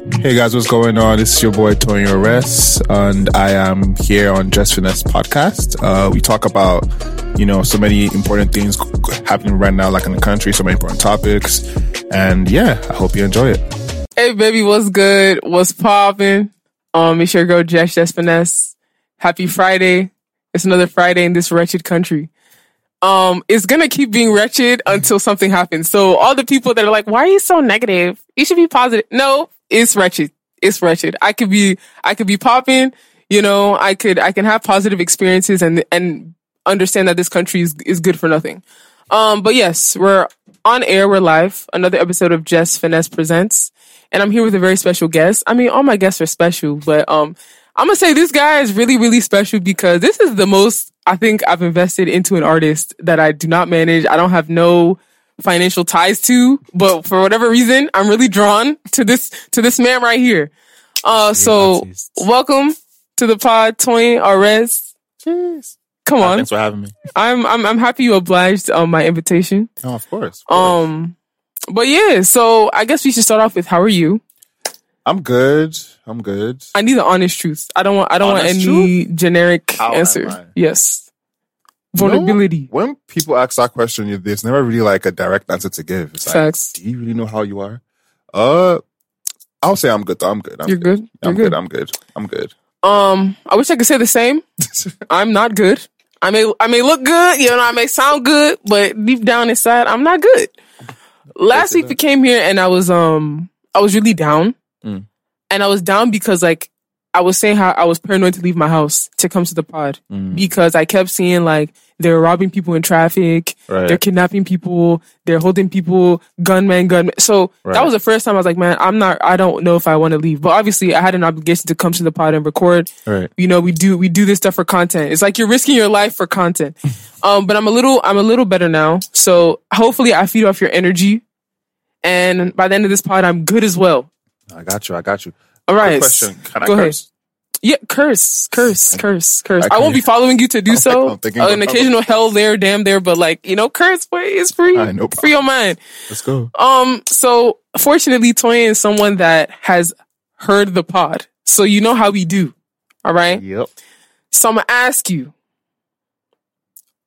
Hey guys, what's going on? This is your boy Tony Ores, and I am here on Just Finesse podcast. Uh, we talk about, you know, so many important things happening right now, like in the country, so many important topics, and yeah, I hope you enjoy it. Hey baby, what's good? What's popping? Um, it's your girl Jess Just Finesse. Happy Friday. It's another Friday in this wretched country. Um, it's gonna keep being wretched until something happens. So all the people that are like, why are you so negative? You should be positive. No, it's wretched. It's wretched. I could be, I could be popping, you know, I could, I can have positive experiences and, and understand that this country is, is good for nothing. Um, but yes, we're on air. We're live. Another episode of Jess Finesse Presents. And I'm here with a very special guest. I mean, all my guests are special, but, um, I'm gonna say this guy is really, really special because this is the most I think I've invested into an artist that I do not manage. I don't have no financial ties to, but for whatever reason, I'm really drawn to this, to this man right here. Uh, so welcome to the pod, Tony Arez. Cheers. Come on. Thanks for having me. I'm, I'm, I'm happy you obliged on my invitation. Oh, of course. Um, but yeah, so I guess we should start off with how are you? I'm good. I'm good. I need the honest truth. I don't want, I don't want Honest any generic How answer. Yes. Vulnerability. No, when people ask that question, you- there's never really like a direct answer to give. It's like, do you really know how you are? Uh, I'll say I'm good. though. I'm good. I'm You're good. You're I'm good. good. I'm good. I'm good. Um, I wish I could say the same. I'm not good. I may I may look good, you know, I may sound good, but deep down inside, I'm not good. Last week we came here and I was um I was really down. Mm. And I was down because like I was saying how I was paranoid to leave my house to come to the pod Mm. because I kept seeing like they're robbing people in traffic, Right. they're kidnapping people, they're holding people, gunmen, gunmen. So that was the first time I was like, man, I'm not, I don't know if I want to leave. But obviously, I had an obligation to come to the pod and record. Right. You know, we do we do this stuff for content. It's like you're risking your life for content. um, but I'm a little I'm a little better now. So hopefully, I feed off your energy, and by the end of this pod, I'm good as well. I got you. I got you. All right. Quick question. Can I Go ahead. curse? Yeah, curse, curse, curse, curse. I I, won't be following you to do so. like- I'm thinking Uh, an occasional hell there, damn there, but like you know, curse, boy, it's free, Alright, no free your mind. Let's go. Um, so fortunately, Toyin is someone that has heard the pod, so you know how we do. All right. Yep. So I'm gonna ask you,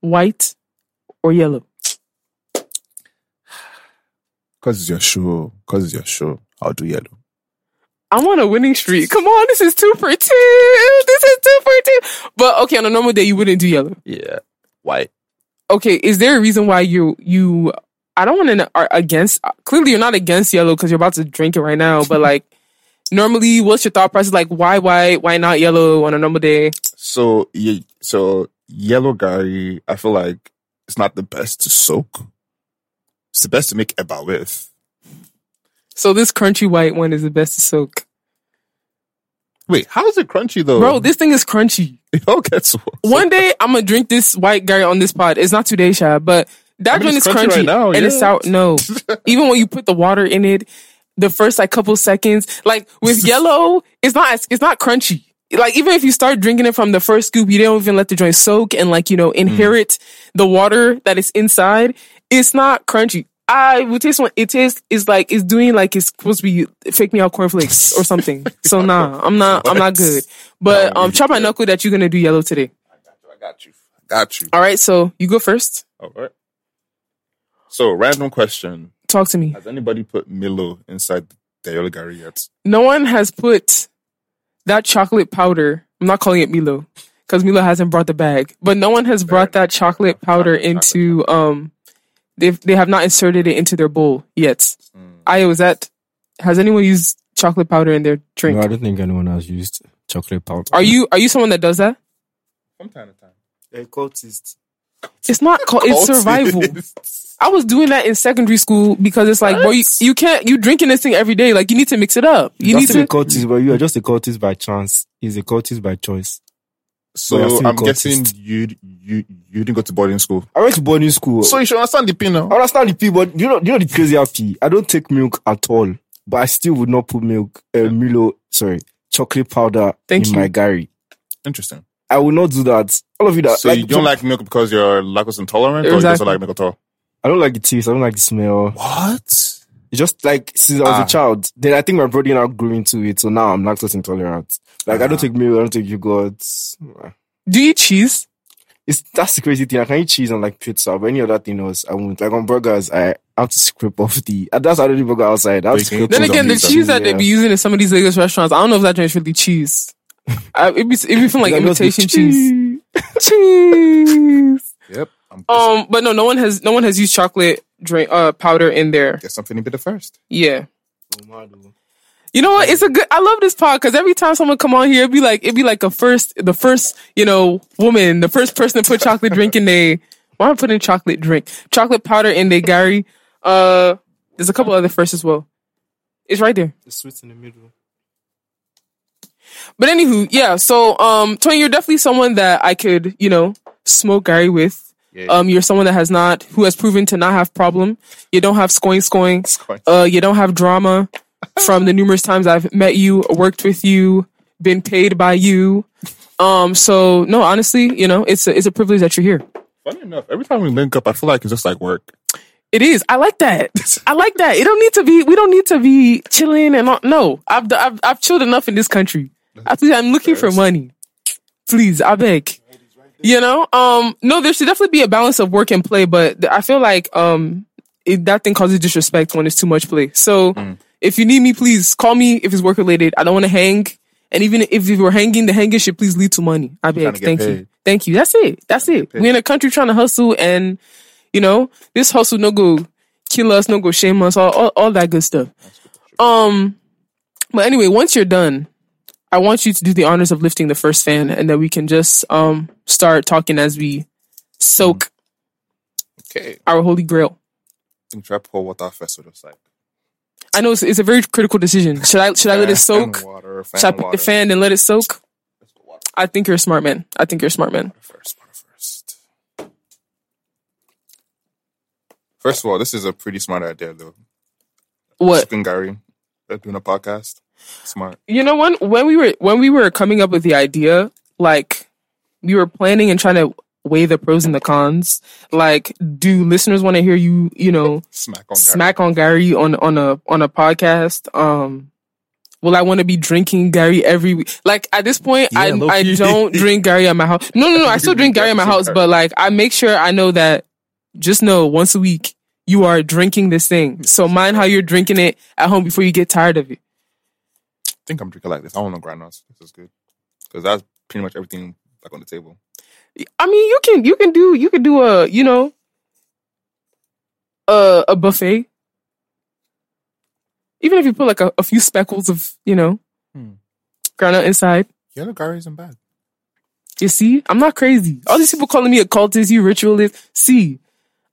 white or yellow? Cause it's your show. Cause it's your show. I'll do yellow. I'm on a winning streak. Come on, this is two for two. This is two for two. But okay, on a normal day, you wouldn't do yellow. Yeah. White. Okay, is there a reason why you you? I don't want to are against. Clearly, you're not against yellow because you're about to drink it right now. But like, normally, what's your thought process? Like, why why why not yellow on a normal day? So so yellow gari, I feel like it's not the best to soak. It's the best to make eba with. So this crunchy white one is the best to soak. Wait, how is it crunchy though? Bro, this thing is crunchy. it all gets One day I'm gonna drink this white guy on this pod. It's not today, Sha, but that I mean, one is crunchy crunchy right now, and it's out. No, even when you put the water in it, the first like couple seconds, like with yellow, it's not it's not crunchy. Like even if you start drinking it from the first scoop, you don't even let the joint soak and like you know mm-hmm. inherit the water that is inside. It's not crunchy. I would taste one. It tastes is like it's doing like it's supposed to be fake me out cornflakes or something. so nah, I'm not. I'm not good. But No, um, chop my knuckle that you're gonna do yellow today. I got you. I got you. Got you. All right, so you go first. All right. So random question. Talk to me. Has anybody put Milo inside the yellow gari yet? No one has put that chocolate powder. I'm not calling it Milo because Milo hasn't brought the bag, but no one has brought that chocolate powder into um. They they have not inserted it into their bowl yet. Hmm. I was that. Has anyone used chocolate powder in their drink? No, I don't think anyone has used chocolate powder. Are you are you someone that does that? From time to time. a cultist? It's not called. It's survival. I was doing that in secondary school because it's like, boy, you, you can't you drinking this thing every day. Like you need to mix it up. You You're need still to. a cultist, but you are just a cultist by chance. He's a cultist by choice. So I'm guessing you you you didn't go to boarding school. I went to boarding school. So you should understand the pin now. I understand the pee, but you know, you know the crazy happy. I don't take milk at all, but I still would not put milk, uh, Milo, sorry, chocolate powder Thank in you. my gari. Interesting. I will not do that. All of you that So you don't like milk because you're lactose intolerant, or you just don't like milk at all? I don't like the taste. I don't like the smell. What? It's just like since I was Ah. a child. Then I think my body now grew into it, so now I'm lactose intolerant. Like I don't Ah. take milk, I don't take yogurt. Do you eat cheese? It's that's the crazy thing. I can eat cheese on like pizza, but any other thing else, I won't. Like on burgers, I have to scrape off the. That's how I don't even go outside. I have to scrape Then again, the cheese that they yeah. be using in some of these Lagos restaurants, I don't know if that is joint's really cheese. I, it be it be feeling like Like, must be imitation cheese. Cheese. Yep. I'm Um, but no, no one has no one has used chocolate drink uh powder in there. guess I'm finna be the first. Yeah. You know what? It's a good. I love this pod because every time someone come on here, it'd be like it'd be like a first, the first, you know, woman, the first person to put chocolate drink in they. Why am I putting chocolate drink, chocolate powder in they gari? Uh, there's a couple other firsts as well. It's right there. The sweets in the middle. But anywho, yeah. So, um, Tony, you're definitely someone that I could, you know, smoke gari with. Yeah. Um, you're someone that has not, who has proven to not have problem. You don't have scoing scoing. Scoing. Uh, you don't have drama from the numerous times I've met you, worked with you, been paid by you. Um, so no, honestly, you know, it's a, it's a privilege that you're here. Funny enough, every time we link up, I feel like it's just like work. It is. I like that. I like that. It don't need to be. We don't need to be chilling and all, no. I've I've I've chilled enough in this country. I I'm looking for money. Please, I beg. You know, um, no, there should definitely be a balance of work and play, but I feel like um, it, that thing causes disrespect when it's too much play. So if you need me, please call me if it's work related. I don't want to hang, and even if we were hanging, the hanging should please lead to money. I beg. Trying to get Thank you. Thank you. That's it. That's it. We're in a country trying to hustle and you know, this hustle no go kill us, no go shame us, all, all, all that good stuff. Um, but anyway, once you're done, I want you to do the honors of lifting the first fan, and then we can just um start talking as we soak Okay. our holy grail. I think try pour water first with just like I know it's, it's a very critical decision. Should I should I let it soak? Fan water, Should I put water. the fan and let it soak? I think you're a smart man. I think you're a smart man. first, water first. First of all, this is a pretty smart idea though. What? Chicken gari uh, doing a podcast. Smart. You know when when we were when we were coming up with the idea, like we were planning and trying to weigh the pros and the cons. Like, do listeners want to hear you, you know, Smack on gari. smack on gari on on a on a podcast? Um Will I want to be drinking gari every week? Like at this point, Yeah, I I low-key. don't drink gari at my house. No, no, no. I still drink gari at my house, but like I make sure I know that. Just know once a week you are drinking this thing. So mind how you're drinking it at home before you get tired of it. I think I'm drinking like this. I want no granules. This is good because that's pretty much everything like on the table. I mean, you can you can do you can do a you know a a buffet. Even if you put like a, a few speckles of you know Hmm. granite inside. Yellow gari isn't bad. You see, I'm not crazy. All these people calling me a cultist, you ritualist. See,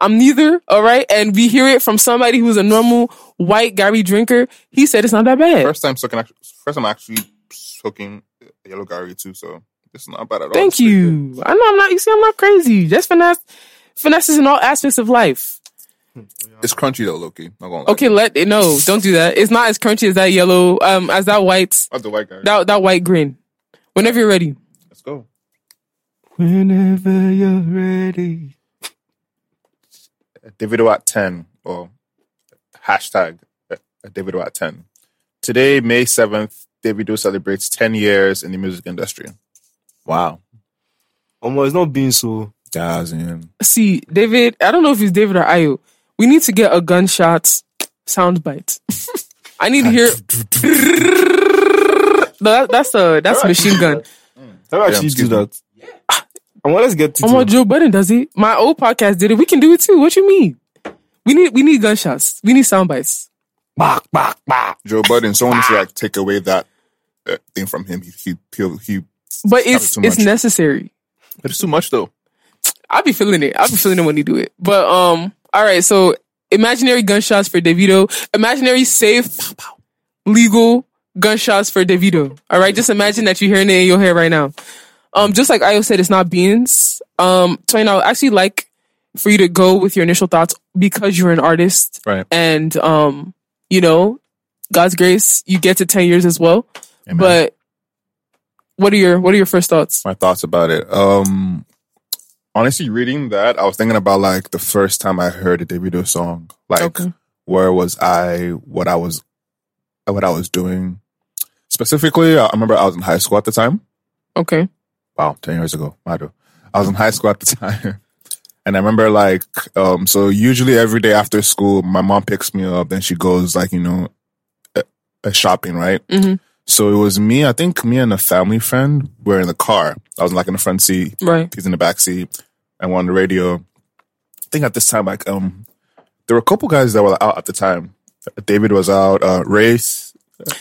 I'm neither. All right, and we hear it from somebody who's a normal white gari drinker. He said it's not that bad. First time soaking. Actually, first time actually soaking yellow gari too. So it's not bad at all. Thank It's good. you. I know I'm not. You see, I'm not crazy. Just finesse, finesses in all aspects of life. It's crunchy though, Loki. Not gonna. Okay, let it no, don't do that. It's not as crunchy as that yellow, um, as that white, That's the white guy. that that white green. Whenever you're ready. Let's go. Whenever you're ready. Davido at 10 or hashtag uh, Davido at 10. Today, May 7th, Davido celebrates 10 years in the music industry. Wow. Almost it's not being so. Doesn't. See, David. I don't know if it's David or Ayo. We need to get a gunshot sound bite. I need to hear. No, that, that's a that's a machine gun. How actually excuse do that? And well, let's get to Oh my it. Joe Budden does it. My old podcast did it. We can do it too. What you mean? We need we need gunshots. We need sound bites. Back, back, back. Joe Budden, someone needs to like take away that uh, thing from him. He, he, he, he, But it's was too it's necessary. but it's too much though. I'll be feeling it. I'll be feeling it when you do it. But um, all right. So imaginary gunshots for Davido. Imaginary safe, legal gunshots for Davido. All right. Just imagine that you're hearing it in your head right now. Um, just like Ayo said, it's not beans. Um, Twain, I would actually like for you to go with your initial thoughts because you're an artist Right. and um, you know, God's grace, you get to ten years as well. Amen. But what are your what are your first thoughts? my thoughts about it. Um, honestly, reading that, I was thinking about like the first time I heard a Davido song. Like Okay. where was I, what I was, what I was doing. Specifically, I remember I was in high school at the time. Okay. Wow, 10 years ago. Mado. I was in high school at the time. And I remember like, um, so usually every day after school, my mom picks me up, then she goes like, you know, uh, uh, shopping, right? hmm So it was me, I think me and a family friend were in the car. I was like in the front seat, Right. he's in the back seat, and we're on the radio. I think at this time, like, um, there were a couple guys that were out at the time. David was out, uh, Race.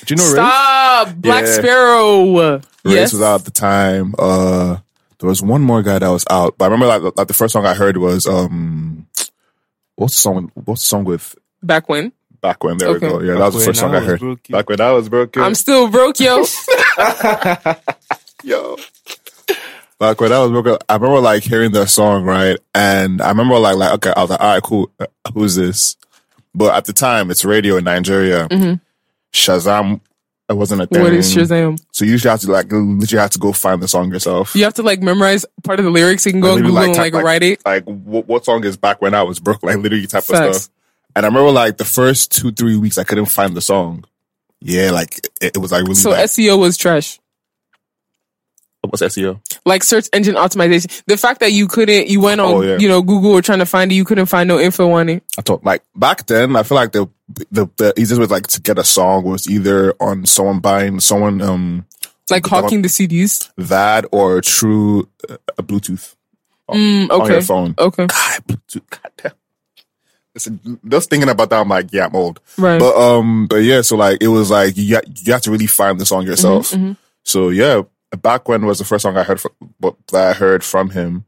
Do you know Race? Black Yeah. Sparrow. Race yes. was out at the time. Uh, there was one more guy that was out, but I remember like, like the first song I heard was um, what's the song? What's the song with Back when back when? There Okay. we go. Yeah, that was the first song I I heard. broke, yeah. Back when I was broken. I'm still broke, yo. yo. Back when I was broke, I remember like hearing the song right, and I remember like like okay, I was like, all right, cool. Uh, Who's this? But at the time, it's radio in Nigeria. Shazam. It wasn't a thing. What is Shazam? So you usually have to like literally have to go find the song yourself. You have to like memorize part of the lyrics. You can go Literally, Google and type, like write it. Like what, what song is back when I was broke? Like literally type of stuff. And I remember like the first two three weeks I couldn't find the song. Yeah, like it, it was like really So bad. SEO was trash. What's SEO? Like search engine optimization. The fact that you couldn't, you went oh, on, Oh, yeah. you know, Google or trying to find it, you couldn't find no info on it. I thought like back then I feel like the the, the easiest way like to get a song was either on someone buying someone um Like hawking the CDs. that or through uh, a Bluetooth Mm, on your okay. phone. Okay. God, Bluetooth, God damn. Listen, just thinking about that, I'm like, yeah, I'm old. Right. But um, but yeah, so like it was like you you have to really find the song yourself. Mhm, mhm. So yeah, back when was the first song I heard from, that I heard from him.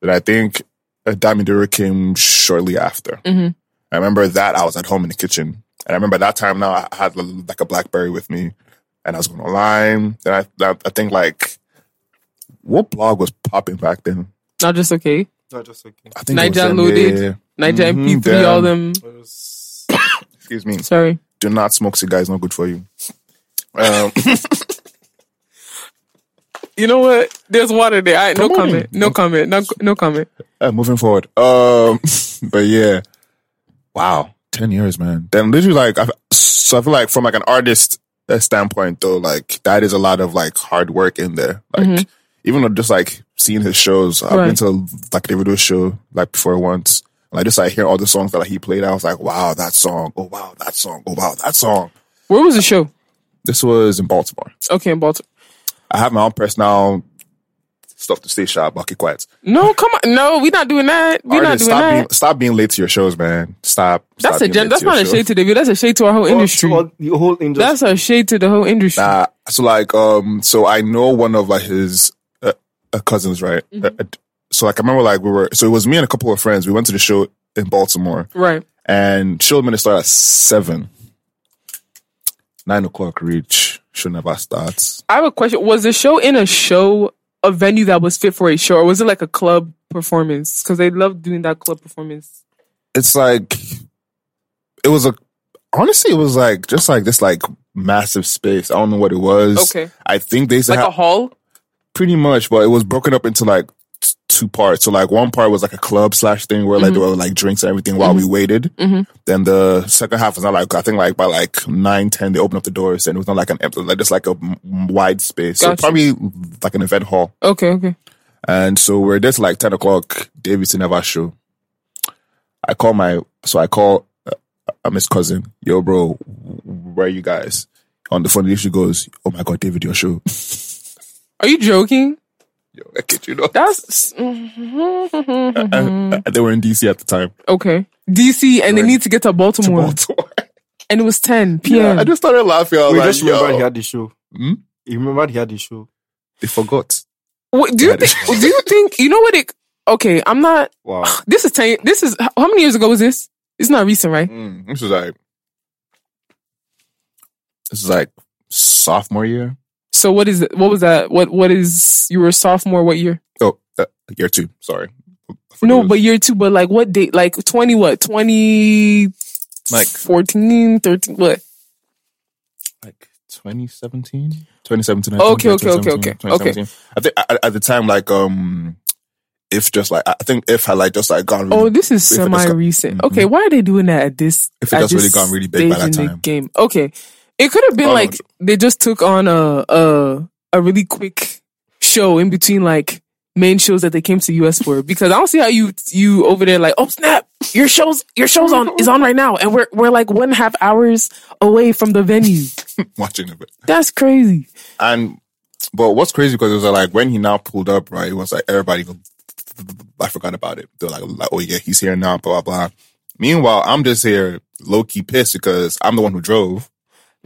That I think uh, Dami Duro came shortly after. Mhm. I remember that I was at home in the kitchen, and I remember that time now I had like a BlackBerry with me, and I was going online. Then I I, I think like what blog was popping back then? Not just okay. Not just okay. I think it was Naija them, Loaded. yeah. Naija Mhm, MP3, all them. them. Was- Excuse me. Sorry. Do not smoke cigars. Not good for you. Um, You know what? There's water there. I, no Come on. comment. No comment. No, no comment. Uh, moving forward. Um, but yeah, wow, ten years, man. Then literally, like, I, so I feel like from like an artist uh, standpoint, though, like that is a lot of like hard work in there. Like, even though just like seeing his shows, I've Right. been to like David Davido's show like before once. And I just like hear all the songs that like, he played. I was like, wow, that song. Oh wow, that song. Oh wow, that song. Where was the show? This was in Baltimore. Okay, in Baltimore. I have my own personal stuff to say, sharp. I'll keep quiet. No, come on. No, we're not doing that. We're not doing stop that. being stop being late to your shows, man. Stop. that's stop a being gen- that's to your not a shows. shade to David. That's a shade to our whole industry. All- the whole industry. That's a shade to the whole industry. Nah, so like, um, so I know one of like his uh, uh, cousins, right? Uh, uh, so like, I remember like we were, so it was me and a couple of friends. We went to the show in Baltimore, Right. and show minute started at seven. Nine o'clock reach. Show never starts. I have a question. Was the show in a show, a venue that was fit for a show, or was it like a club performance? Because they love doing that club performance. It's like, it was a. Honestly, it was like just like this like massive space. I don't know what it was. Okay. I think they to Like have, a hall? pretty much, but it was broken up into like t- two parts. So like one part was like a club slash thing where like there were like drinks and everything while we waited. Mhm. Then the second half was not like I think like by like nine ten they opened up the doors and it was not like an empty like just like a m- wide space. So probably like an event hall. Okay, okay. And so we're there till like ten o'clock. Davidson never show. I call my so I call uh, uh, Miss cousin. Yo, bro, where are you guys? On the phone, she goes, "Oh my god, David, your show." Are you joking? Yo, I kid you not. That's And- and they were in DC at the time. okay. DC, and they need to get to Baltimore, Baltimore. and it was 10 Yeah, p.m. I just started laughing. I was We like, just remembered he had the show. Hmm? He remembered he had the show. they forgot. What- do you Yeah. think? do you think? You know what? It. Okay, I'm not. Wow. This is ten. This is how many years ago was this? It's not recent, right? Mm, this was like, this is like sophomore year. So what is it? What was that? What What is you were a sophomore? What year? Oh, uh, year two. Sorry. I No, but year two. But like what date? Like twenty what? Twenty Like- 14, 13, What? like 2017 2017 I Okay, okay, okay, okay, okay. i think at, at the time like um if just like I think if had like just like gone. Really, Oh, this is if it just semi recent. Okay, why are they doing that at this? If it just really gone really big by that time. game? Okay, it could have been like they just took on a a a really quick show in between like main shows that they came to US for. Because I don't see how you you over there like oh snap your shows your shows on is on right now and we're we're like one and a half hours away from the venue. watching it. That's crazy. And but what's crazy because it was uh, like when he now pulled up, right? It was like everybody go, I forgot about it. They're like, like, oh yeah, he's here now, blah blah blah. Meanwhile, I'm just here low key pissed because I'm the one who drove.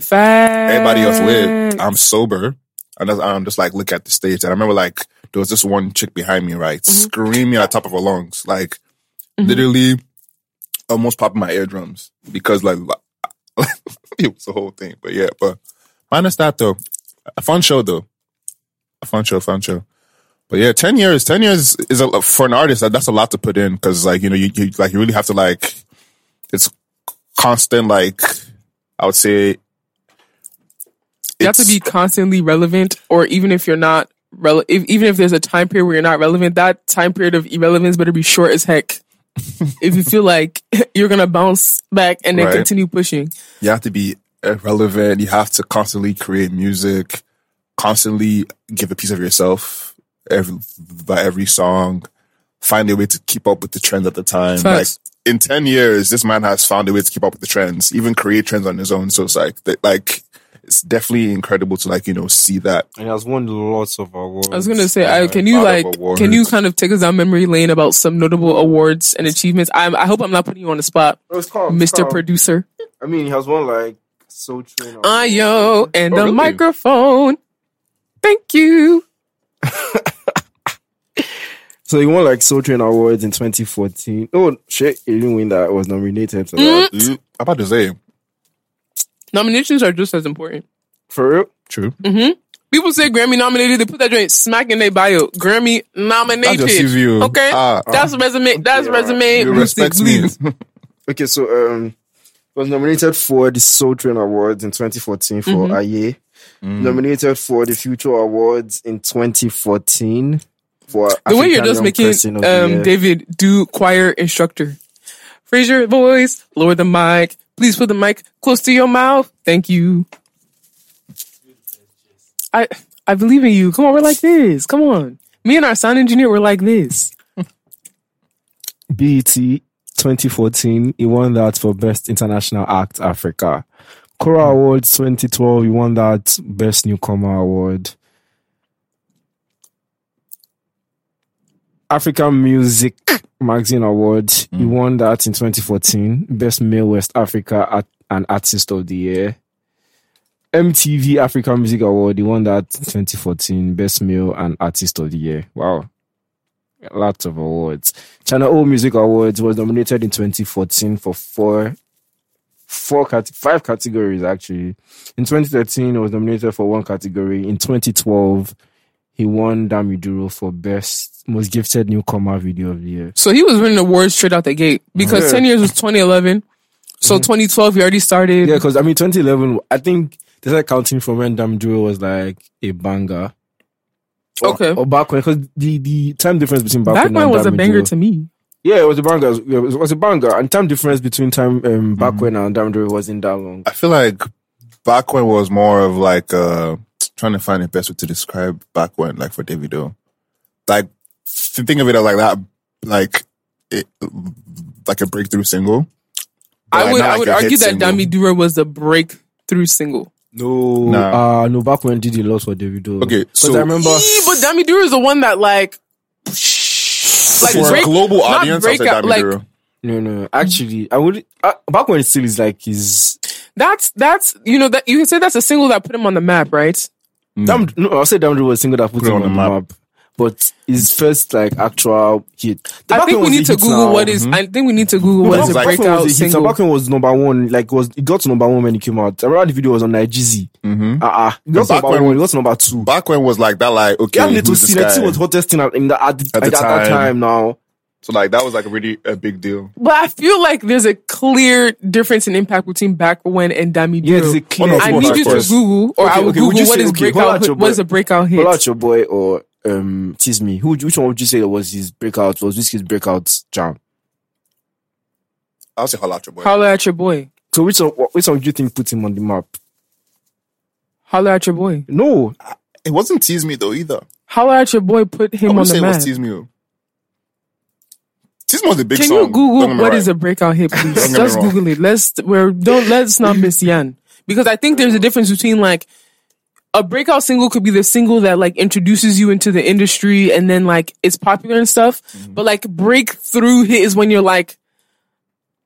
Fact. Everybody else lit. I'm sober. And I'm just like look at the stage. And I remember like there was this one chick behind me, right, mm-hmm. screaming at the top of her lungs, like mm-hmm. literally almost popping my eardrums because like it was the whole thing. But yeah, but minus that though, a fun show though, a fun show, fun show. But yeah, ten years, ten years is a for an artist. That, that's a lot to put in because like you know you, you like you really have to like it's constant like I would say You have to be constantly relevant, or even if you're not rele- if, even if there's a time period where you're not relevant, that time period of irrelevance better be short as heck. if you feel like you're gonna bounce back and then Right. continue pushing, you have to be relevant. You have to constantly create music, constantly give a piece of yourself every by every song. Find a way to keep up with the trends at the time. Facts. Like in ten years, this man has found a way to keep up with the trends, even create trends on his own. So it's like, that- like it's definitely incredible to like you know see that. And he has won lots of awards. I was gonna say, I, can you like, can you kind of take us down memory lane about some notable awards and achievements? I'm, I hope I'm not putting you on the spot, Oh, it's calm, it's Mr. calm. Producer. I mean, he has won like Soul Train. Ayo, and Oh, the really? microphone. Thank you. So he won like Soul Train Awards in 2014. Oh shit, he didn't win that. He was nominated for that. Mm. I'm about to say Nominations are just as important. For real? true. People say Grammy nominated, they put that joint smack in their bio. Grammy nominated. That's your CV. Okay. Ah, ah. that's resume. That's Yeah. resume. You boosting, respect me. Okay, so um, was nominated for the Soul Train Awards in 2014 for Mm-hmm. Aye. Mm. Nominated for the Future Awards in 2014 for The way you're African just making Person of the um, Year. David do choir instructor. Raise your voice, lower the mic. Please put the mic close to your mouth. Thank you. I I believe in you. Come on, we're like this. Come on. Me and our sound engineer were like this. BET 2014, he won that for Best International Act Africa. Kora Awards 2012, he won that Best Newcomer Award. African Music Magazine Award, he mm. won that in 2014. Best Male West Africa Art- and Artist of the Year. MTV African Music Award, he won that in 2014. Best Male and Artist of the Year. Wow. Lots of awards. Channel O Music Awards was nominated in 2014 for four, four cat- five categories actually. In 2013, it was nominated for one category. In 2012, he won Damiduro for best most gifted newcomer video of the year. So he was winning awards straight out the gate because Yeah. 10 years was 2011. So 2012, he already started. Yeah, because I mean, 2011, I think they started counting from when Damiduro was like a banger. Okay. Or, back when, because the, the time difference between back, Back when when and was a banger to me. Yeah, it was a banger. It was, it was a banger, and time difference between time um, back Mm-hmm. when and Damdre wasn't that long. I feel like back when was more of like uh trying to find the best way to describe back when, like for Davido. Like to think of it as like that, like it, like a breakthrough single. But, I would not I would argue that single. Dami Duro was the breakthrough single. No, Nah. uh, no, back when Diddy lost for Davido. Okay, 'Cause so- I remember. Eee, but Dami Dura is the one that like like for break- a global not audience, I'll say breakout, Dami like- Duro. No, no, actually, I would. Uh, back when it still is like his. that's that's you know that you can say that's a single that put him on the map, right? Dam, no, I'll say Damdre was a single that put him on the map. But his first like actual hit. The I back think we need to Google now. what is. I think we need to Google No, what back is a was a hit. Single. back when was number one. Like was it got to number one when it came out. I remember the video was on Nigezie. Mhm. Uh uh It got to Back number when- one. It got to number two. Back when was like that, like okay, Yeah, little who's see like was hottest thing in the, at, the, At the at that time. time now. So like that was like a really a big deal. But I feel like there's a clear difference in impact between back when and Dami Yeah, Duro. there's a clear. Oh, no, I of need course, you to. Google, or Okay, I will okay, would Google you what say- is okay, breakout. out your What is a breakout hit? Pull out your boy or um Tease Me. Who which one would you say was his breakout? Was this his breakout jam? I'll say holla at your boy. Holla at your boy. So which song which song do you think put him on the map? Holla at your boy. No. it wasn't tease me though either. Holla at your boy. Put I him on would the say it map. was tease me. Tease me was the big Can song. you Google get me what right. is a breakout hit, please? Don't Just. Google it. Let's we're don't let's not miss Yan because I think there's a difference between like a breakout single could be the single that like introduces you into the industry and then like it's popular and stuff, Mm-hmm. but like breakthrough hit is when you're like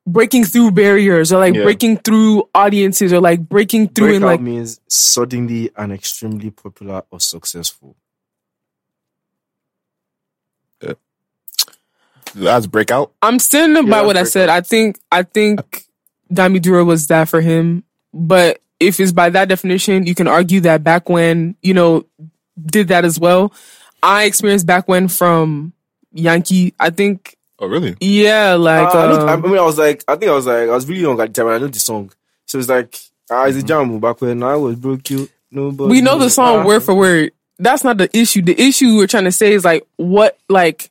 breaking through barriers or like Yeah. breaking through audiences or like breaking through Breakout and like means suddenly and extremely popular or successful. That's breakout. I'm standing by Yeah, what I breakout. said. I think I think Dami Duro was that for him. But if it's by that definition, you can argue that back when, you know, did that as well. I experienced back when from Yankee. I think Oh really? yeah, like Ah, I, know- um, I mean, I was like, I think I was like, I was really young at the time, and I know the song. So it's like, ah, it's a jam back when I was broke. You nobody. we know the song ah. word for word. That's not the issue. The issue we're trying to say is like what like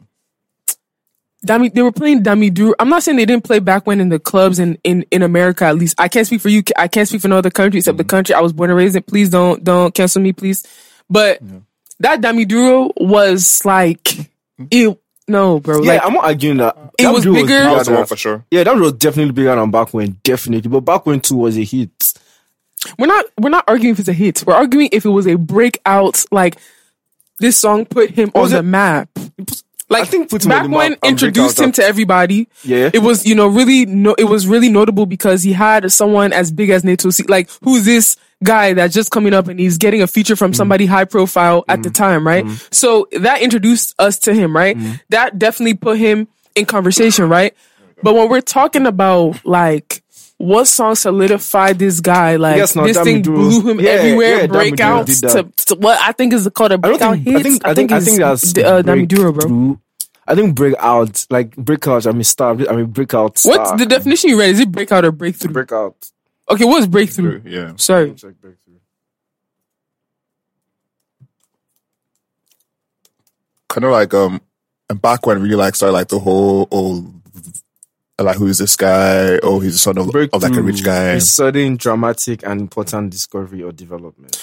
Dami they were playing Dami Duro. I'm not saying they didn't play back when in the clubs in, in, in America at least. I can't speak for you. I can't speak for no other country except the mm-hmm. country I was born and raised in. Please don't don't cancel me, please. But that Dami Duro was like mm-hmm. it no, bro. Yeah, like I'm not arguing that. It That was drill bigger. That bigger was the one for sure. Yeah, that was definitely bigger than back when, definitely. But back when two was a hit. we're not we're not arguing if it's a hit. We're arguing if it was a breakout. Like this song put him on Was the it- map. Like I think put him on back the when introduced him to everybody. Yeah. it was you know really no. It was really notable because he had someone as big as Naeto. Like who's this guy that's just coming up and he's getting a feature Mm. from somebody high profile at the time, right? So that introduced us to him, right? Mm. That definitely put him in conversation, right? But when we're talking about like. What song solidified this guy? Like Yes, now this Dami thing Duro. blew him Yeah, everywhere. yeah, breakouts to, to what I think is called a don't breakout think, hits. I think, I think, I it's think that's D- uh, Dami Duro, bro. breakthrough. I think breakout, like breakout, I mean star, I mean breakout. What's the definition you read? Is it breakout or breakthrough? breakout? Okay, what's breakthrough? Yeah. Sorry. Check breakthrough. Kind of like um, and back when really like started like the whole oh, like who is this guy? Oh, he's the son of, of like a rich guy. is sudden, dramatic, and important discovery or development.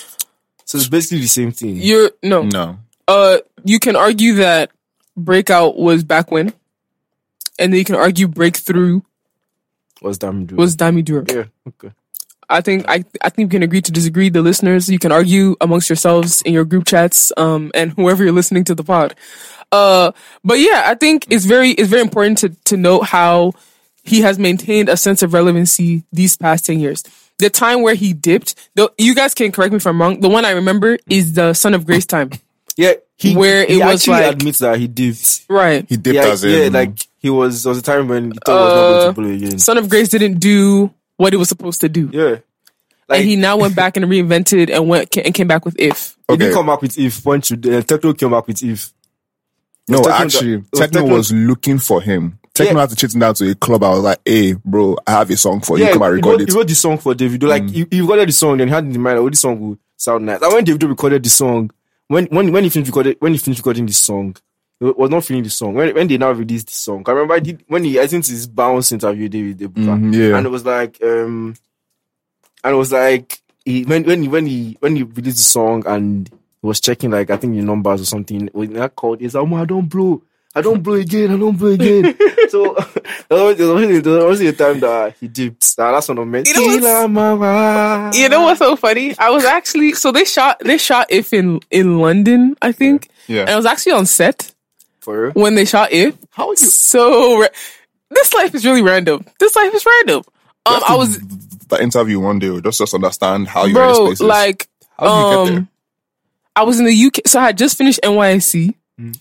So it's basically the same thing. You're no. No. Uh, you can argue that breakout was back when, and then you can argue breakthrough What's Dami doing? was Dami Duro. yeah, okay. I think I I think we can agree to disagree. The listeners, you can argue amongst yourselves in your group chats, um, and whoever you're listening to the pod. Uh, but yeah, I think it's very it's very important to to note how he has maintained a sense of relevancy these past ten years. The time where he dipped, though, you guys can correct me if I'm wrong. The one I remember is the Son of Grace time, Yeah, he Where he it was actually like- admits that he dipped. right? He dipped Yeah, as in yeah, like he was. There was a time when he thought he was not going to blow again. Son of Grace didn't do what it was supposed to do, Yeah, like and he now went back and reinvented and went and came back with If. he didn't come back with if. Point to uh, Tekno came back with if. No, actually, that- was Tekno Tekno- was looking for him. Tekno Yeah. had to chase him down to a club. I was like, "Hey, bro, I have a song for you. Yeah, Come and record wrote, it." Mm. he wrote the song for Davido. Like he, he recorded the song, then he had in mind, oh, this song will sound nice. And when Davido recorded the song, when when when he finished recorded, when he finished recording the song, he was not feeling the song. When when they now released the song, I remember I did when he I think his bounce interview David Debuka, Mhm, yeah. and it was like um, and it was like he when when he when he when he released the song and was checking like I think the numbers or something. When that called, he's like, "Oh, I don't blow." I don't blow again. I don't blow again. so there was, there was, there was a time that he dipped. Nah, that's one of me. You know what's- You know what's so funny? I was actually so they shot they shot If in in London, I think. Yeah. And I was actually on set For real? when they shot If. How you? So ra- this life is really random. This life is random. Um, I was the interview one day, just just understand how you're in bro, spaces. like how do you get there? I was in the UK, so I had just finished NYSC, Mm.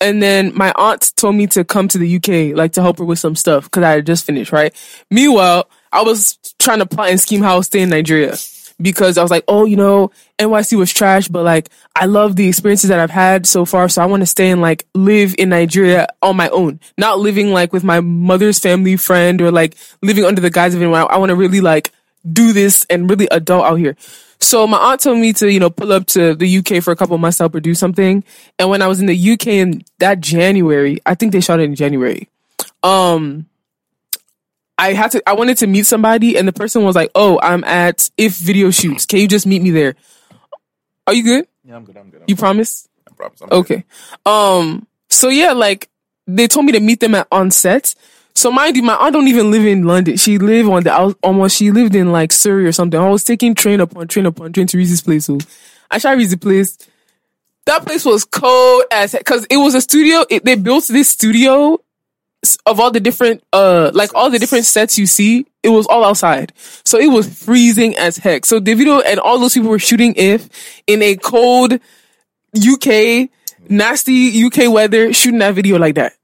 and then my aunt told me to come to the UK, like to help her with some stuff because I had just finished. Right. Meanwhile, I was trying to plot and scheme how I'll stay in Nigeria because I was like, oh, you know, NYSC was trash, but like I love the experiences that I've had so far, so I want to stay and like live in Nigeria on my own, not living like with my mother's family friend or like living under the guise of anyone. I want to really like do this and really adult out here. So my aunt told me to, you know, pull up to the UK for a couple months to help her do something. And when I was in the UK in that January, I think they shot it in January. Um, I had to, I wanted to meet somebody and the person was like, Oh, I'm at If Video Shoots. Can you just meet me there? Are you good? Yeah, I'm good. I'm good. You promise? I promise. I'm good. Okay. Um. So yeah, like they told me to meet them at on set. So mind you, my aunt don't even live in London. She lived on the almost. She lived in like Surrey or something. I was taking train upon train upon train to reach this place. So I tried to reach the place. That place was cold as because it was a studio. It, they built this studio of all the different uh like all the different sets you see. It was all outside, so it was freezing as heck. So Davido and all those people were shooting if in a cold UK, nasty UK weather, shooting that video like that.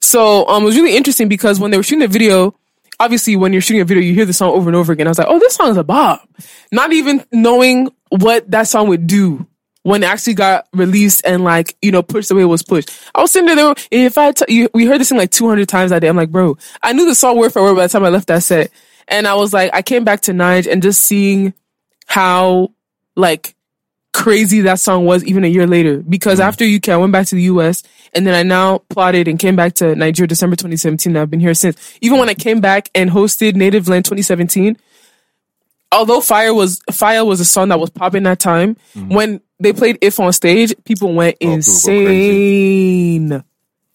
So um, it was really interesting because when they were shooting the video, obviously when you're shooting a video, you hear the song over and over again. I was like, oh, this song is a bop. Not even knowing what that song would do when it actually got released and like, you know, pushed the way it was pushed. I was sitting there, if I, t- you, we heard this thing like 200 times that day. I'm like, bro, I knew the song word for word by the time I left that set. And I was like, I came back to Nige and just seeing how like crazy that song was even a year later. Because after UK, I went back to the US and then I now plotted and came back to Nigeria December 2017. And I've been here since. Even when I came back and hosted Native Land 2017, although Fire was Fire was a song that was popping that time, when they played If on stage, people went Oh, people insane.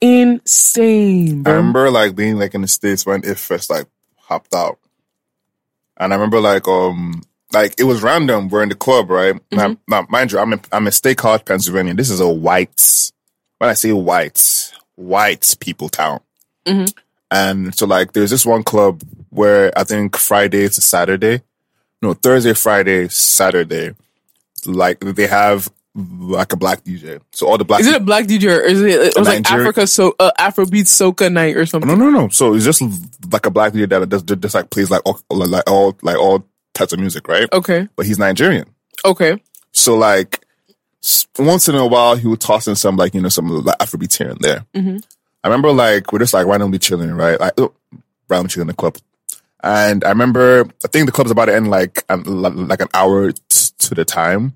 Insane, I remember like being like in the states when If first like hopped out, and I remember like um like it was random. We're in the club, right? Now, now, mind you, I'm in I'm in State College, Pennsylvania. This is a white. When I say white, white people town. And so like there's this one club where I think Friday to Saturday, no Thursday, Friday, Saturday, like they have like a black DJ. So all the black Is it a black DJ or is it, it was like Nigeria- Africa so uh, Afrobeat soca night or something? No, no, no. So it's just like a black DJ that does just like plays like all like all like all types of music, right? Okay, But he's Nigerian, okay, so like once in a while he would toss in some like you know some like Afrobeats here and there. I remember like we're just like randomly chilling, right? Like oh, randomly chilling in the club, and I remember I think the club's about to end like an, like an hour t- to the time.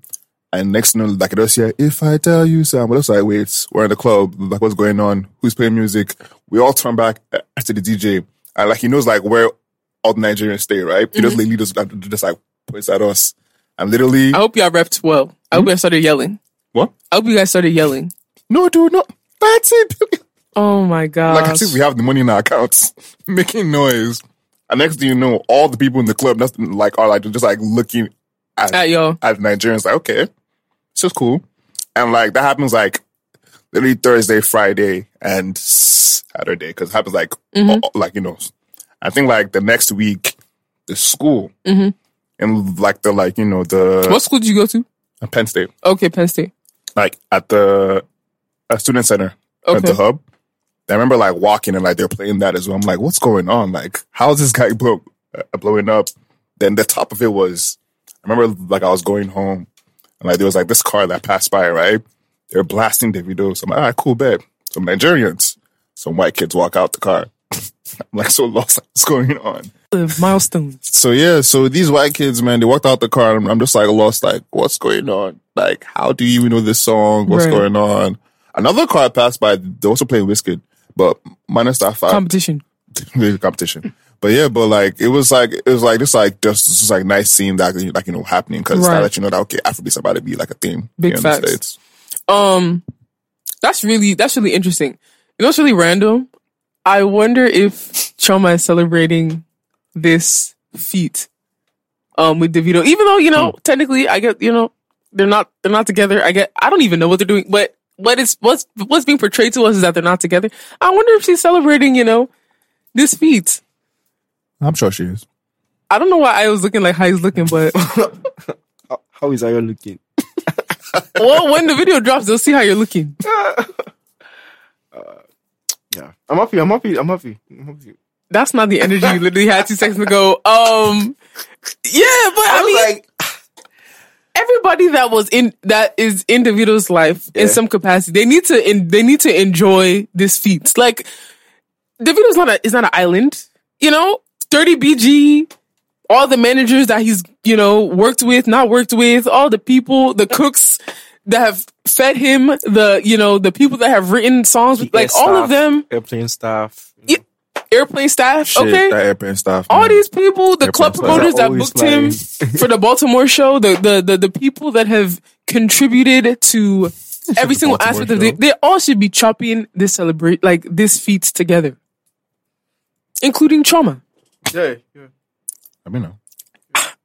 And next thing like it was here, if I tell you some, but it's like, wait, we're in the club, like what's going on? Who's playing music? We all turn back uh, to the DJ. And like he knows like where all the Nigerians stay, right? He just like lead us just like points at us. And literally I hope y'all repped well. I hope you guys started yelling. what? I hope you guys started yelling. No, dude, no. That's it. Oh my god! like as if we have the money in our accounts, making noise. And next thing you know, all the people in the club nothing like are like just like looking at at y'all. at Nigerians like, okay, it's just cool. And like that happens like literally Thursday, Friday, and Saturday because it happens like Mm-hmm. all- like you know, I think like the next week the school Mm-hmm. and like the like you know the What school did you go to? Penn State Okay, Penn State. like at the uh, student center at the hub. I remember like walking and like they're playing that as well. I'm like, what's going on? Like, how is this guy blow, uh, blowing up? Then the top of it was, I remember like I was going home and like there was like this car that passed by, right? They're blasting the video. So I'm like, all right, cool, bet. Some Nigerians, some white kids walk out the car. I'm like so lost. What's going on? The milestones. So yeah, so these white kids, man, they walked out the car. And I'm just like lost. Like, what's going on? Like, how do you even know this song? What's Right. going on? Another car passed by. They also playing Wizkid, but minus that fact, Competition. competition. But yeah, but like it was like it was like this like just this was like nice seeing that like you know happening because Right. I let you know that okay Afrobeats about to be like a theme Big here in facts. the states. Um, that's really that's really interesting. You know, it's really random. I wonder if Chioma is celebrating this feat um with Davido, even though you know technically I get you know they're not they're not together. I get I don't even know what they're doing, but what is what's what's being portrayed to us is that they're not together. I wonder if she's celebrating you know this feat. I'm sure she is. I don't know why I was looking like how he's looking, but How- How is Ayo looking? well, when the video drops, they'll see how you're looking. Yeah, I'm happy. I'm happy. I'm happy. I'm happy. That's not the energy you literally had two seconds ago. Um, yeah, but I, I mean, like, everybody that was in that is in Davido's life in some capacity, they need to in, they need to enjoy this feat. Like Davido's not a is not an island, you know. Dirty BG, all the managers that he's, you know, worked with, not worked with, all the people, the cooks that have fed him, the, you know, the people that have written songs, The like air all of them, airplane staff. Yeah. airplane staff, Shit, okay? that airplane stuff. all these people, the Airplane club promoters that Always booked him for the Baltimore show, the, the, the, the people that have contributed to every single Baltimore aspect of it, show. they all should be chopping this celebrate, like this feats together. Including trauma. Yeah, yeah. I mean, no.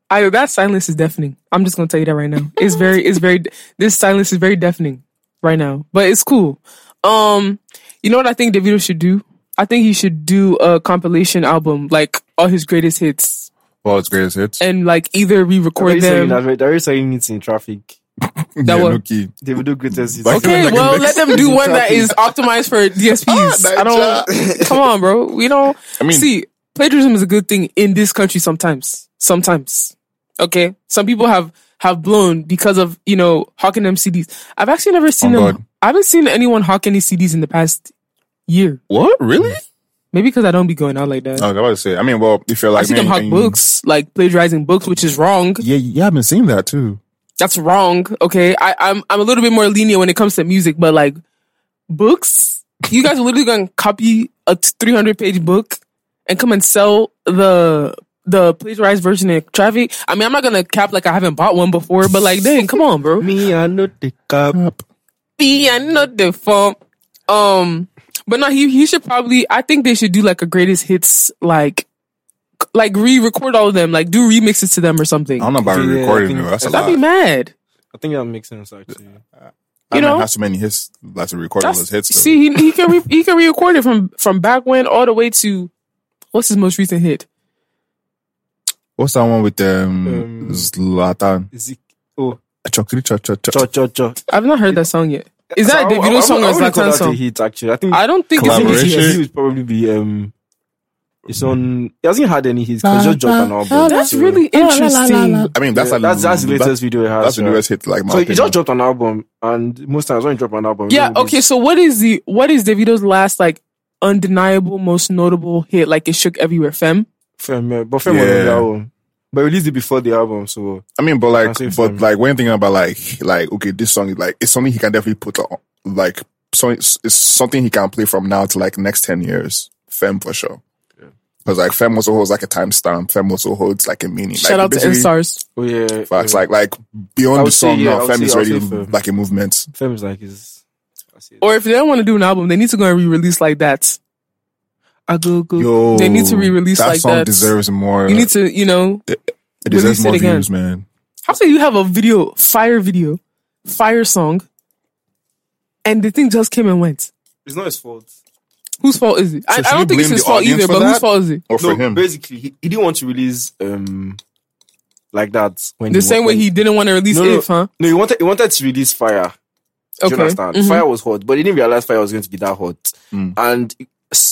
I that silence is deafening. I'm just gonna tell you that right now. It's very, it's very. This silence is very deafening right now, but it's cool. Um, you know what I think Davido should do? I think he should do a compilation album, like all his greatest hits, Well, his greatest hits. and like either re-record them. There is saying it's in traffic. that yeah, one. no key. They will do greatest hits. Like- Okay, Like well, let them do one that is optimized for DSPs. I don't. Come on, bro. We don't. I mean- see, plagiarism is a good thing in this country. Sometimes, sometimes. Okay, some people have have blown because of you know hawking them CDs. I've actually never seen Oh, them. God. I haven't seen anyone hawk any CDs in the past year. What? Really? Maybe because I don't be going out like that. Oh, I was about to say. I mean, well, if you're like, I see me them hawk books, like plagiarizing books, which is wrong. Yeah, yeah, I've been seeing that too. That's wrong. Okay, I, I'm I'm a little bit more lenient when it comes to music, but like books, you guys are literally going to copy a 300 page book and come and sell the the plagiarized version in traffic. I mean, I'm not gonna cap like I haven't bought one before, but like, dang, come on, bro. Me, I know the cap. Me, I know the form. Um, but no, he he should probably. I think they should do like a greatest hits, like like re-record all of them, like do remixes to them or something. I don't know about Yeah, I recording think- though. That's a That'd be mad. I think that makes sense actually. I you know, know? has so many hits. That's to record all That's, those hits. Though. see, he, he can re, he can re-record it from from back when all the way to what's his most recent hit? What's that one with um, Um, Zlatan? Is? Oh, Chokri cha cha cha. cho cho cho. I've not heard that song yet. Is that a So I- I- Davido I- song I or a Zlatan that a song? hit actually. I think I don't think it's a hit. He would probably be um. It's on. He hasn't had any hits. 'cause because just dropped an album. That's so- really interesting. I mean, that's Yeah, a, that's that's the that- latest video he has. That's the right? newest hit. Like, my So he just dropped an album, and most times when you drop an album, Yeah. Okay. it's- So what is the what is Davido's last like undeniable most notable hit? Like it shook everywhere. Fem. Fem, yeah, but Fem was on the album, but released it before the album. So I mean, but like, but Fem. like when thinking about like, like okay, this song is like it's something he can definitely put on, like so it's, it's something he can play from now to like next ten years. Fem for sure. Because like Fem also holds like a timestamp. Fem also holds like a meaning. Shout like, out to basically- NSTARS. oh yeah, Facts yeah. like like beyond the song say, yeah, now, would Fem is I already like a movement. Fem is like his. That's it. Or if they don't want to do an album, they need to go and re-release like that. I go go. Yo, They need to re-release that like song that. deserves more. You need to, you know, it deserves release more it again. views, man. how say you have a video, fire video, fire song, and the thing just came and went. It's not his fault. Whose fault is it? I, I don't think it's his fault either, for but whose fault is it? Or for no, him, basically, he, he didn't want to release um like that when The he, same way when- he didn't want to release No, no. If, huh? No, he wanted he wanted to release Fire. Do Okay. you understand? Mhm. Fire was hot, but he didn't realize Fire was going to be that hot. Mm. And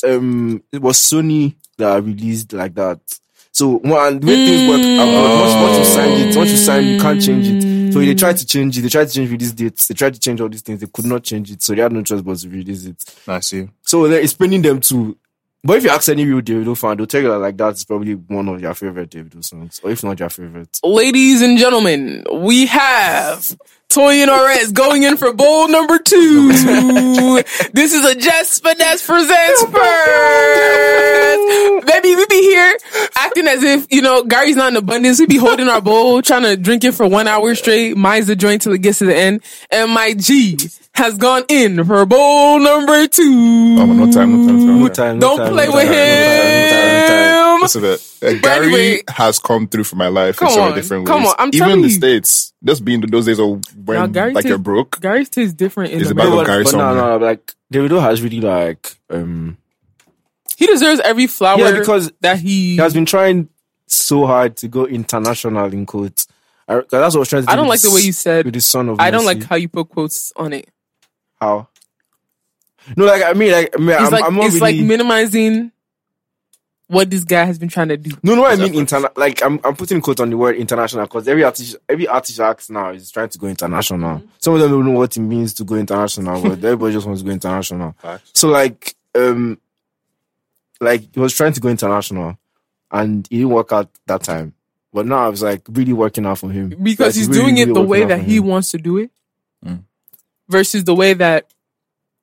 um, it was Sony that released like that. So the way things work, uh, once, once you signed it, once you sign, you can't change it. So they tried to change it. They tried to change release dates. They tried to change all these things. They could not change it. So they had no choice but to release it. I see. So they're paining them to. But if you ask any real Davido fan, they'll tell you that like that's probably one of your favorite Davido songs, or if not your favorite. Ladies and gentlemen, we have Toy and RS going in for bowl number two. this is a Jess Finesse presents first. Baby, we be here acting as if, you know, gari's not in abundance. We be holding our bowl, trying to drink it for one hour straight. Mine's the joint till it gets to the end. And my G has gone in for bowl number two. Oh, no time, no time, no No time. time. Don't time, play no with him. Listen, uh, gari anyway- has come through for my life Come in so many different come ways. on, I'm Even telling the you. states, just being those days of Now, when gari like tastes- you're broke. gari's tastes different in It's America. about but, gari but no, somewhere. no, no, like Davido has really like um He deserves every flower Yeah, because that he. he has been trying so hard to go international in quotes. I, 'cause that's what I was trying to do. I don't like the way you said. with the son of I don't Mercy. like how you put quotes on it. How. No, like I mean, like I mean, It's I'm, like I'm not it's really. like minimizing what this guy has been trying to do. no, no, I mean interna- Like I'm, I'm putting quote on the word international because every artist, every artist acts now is trying to go international. Mm-hmm. Some of them don't know what it means to go international, but everybody just wants to go international. Facts. So like, um, like he was trying to go international, and it didn't work out that time. But now it's like really working out for him because Like, he's really, doing it really the way that he him. wants to do it Mm. Versus the way that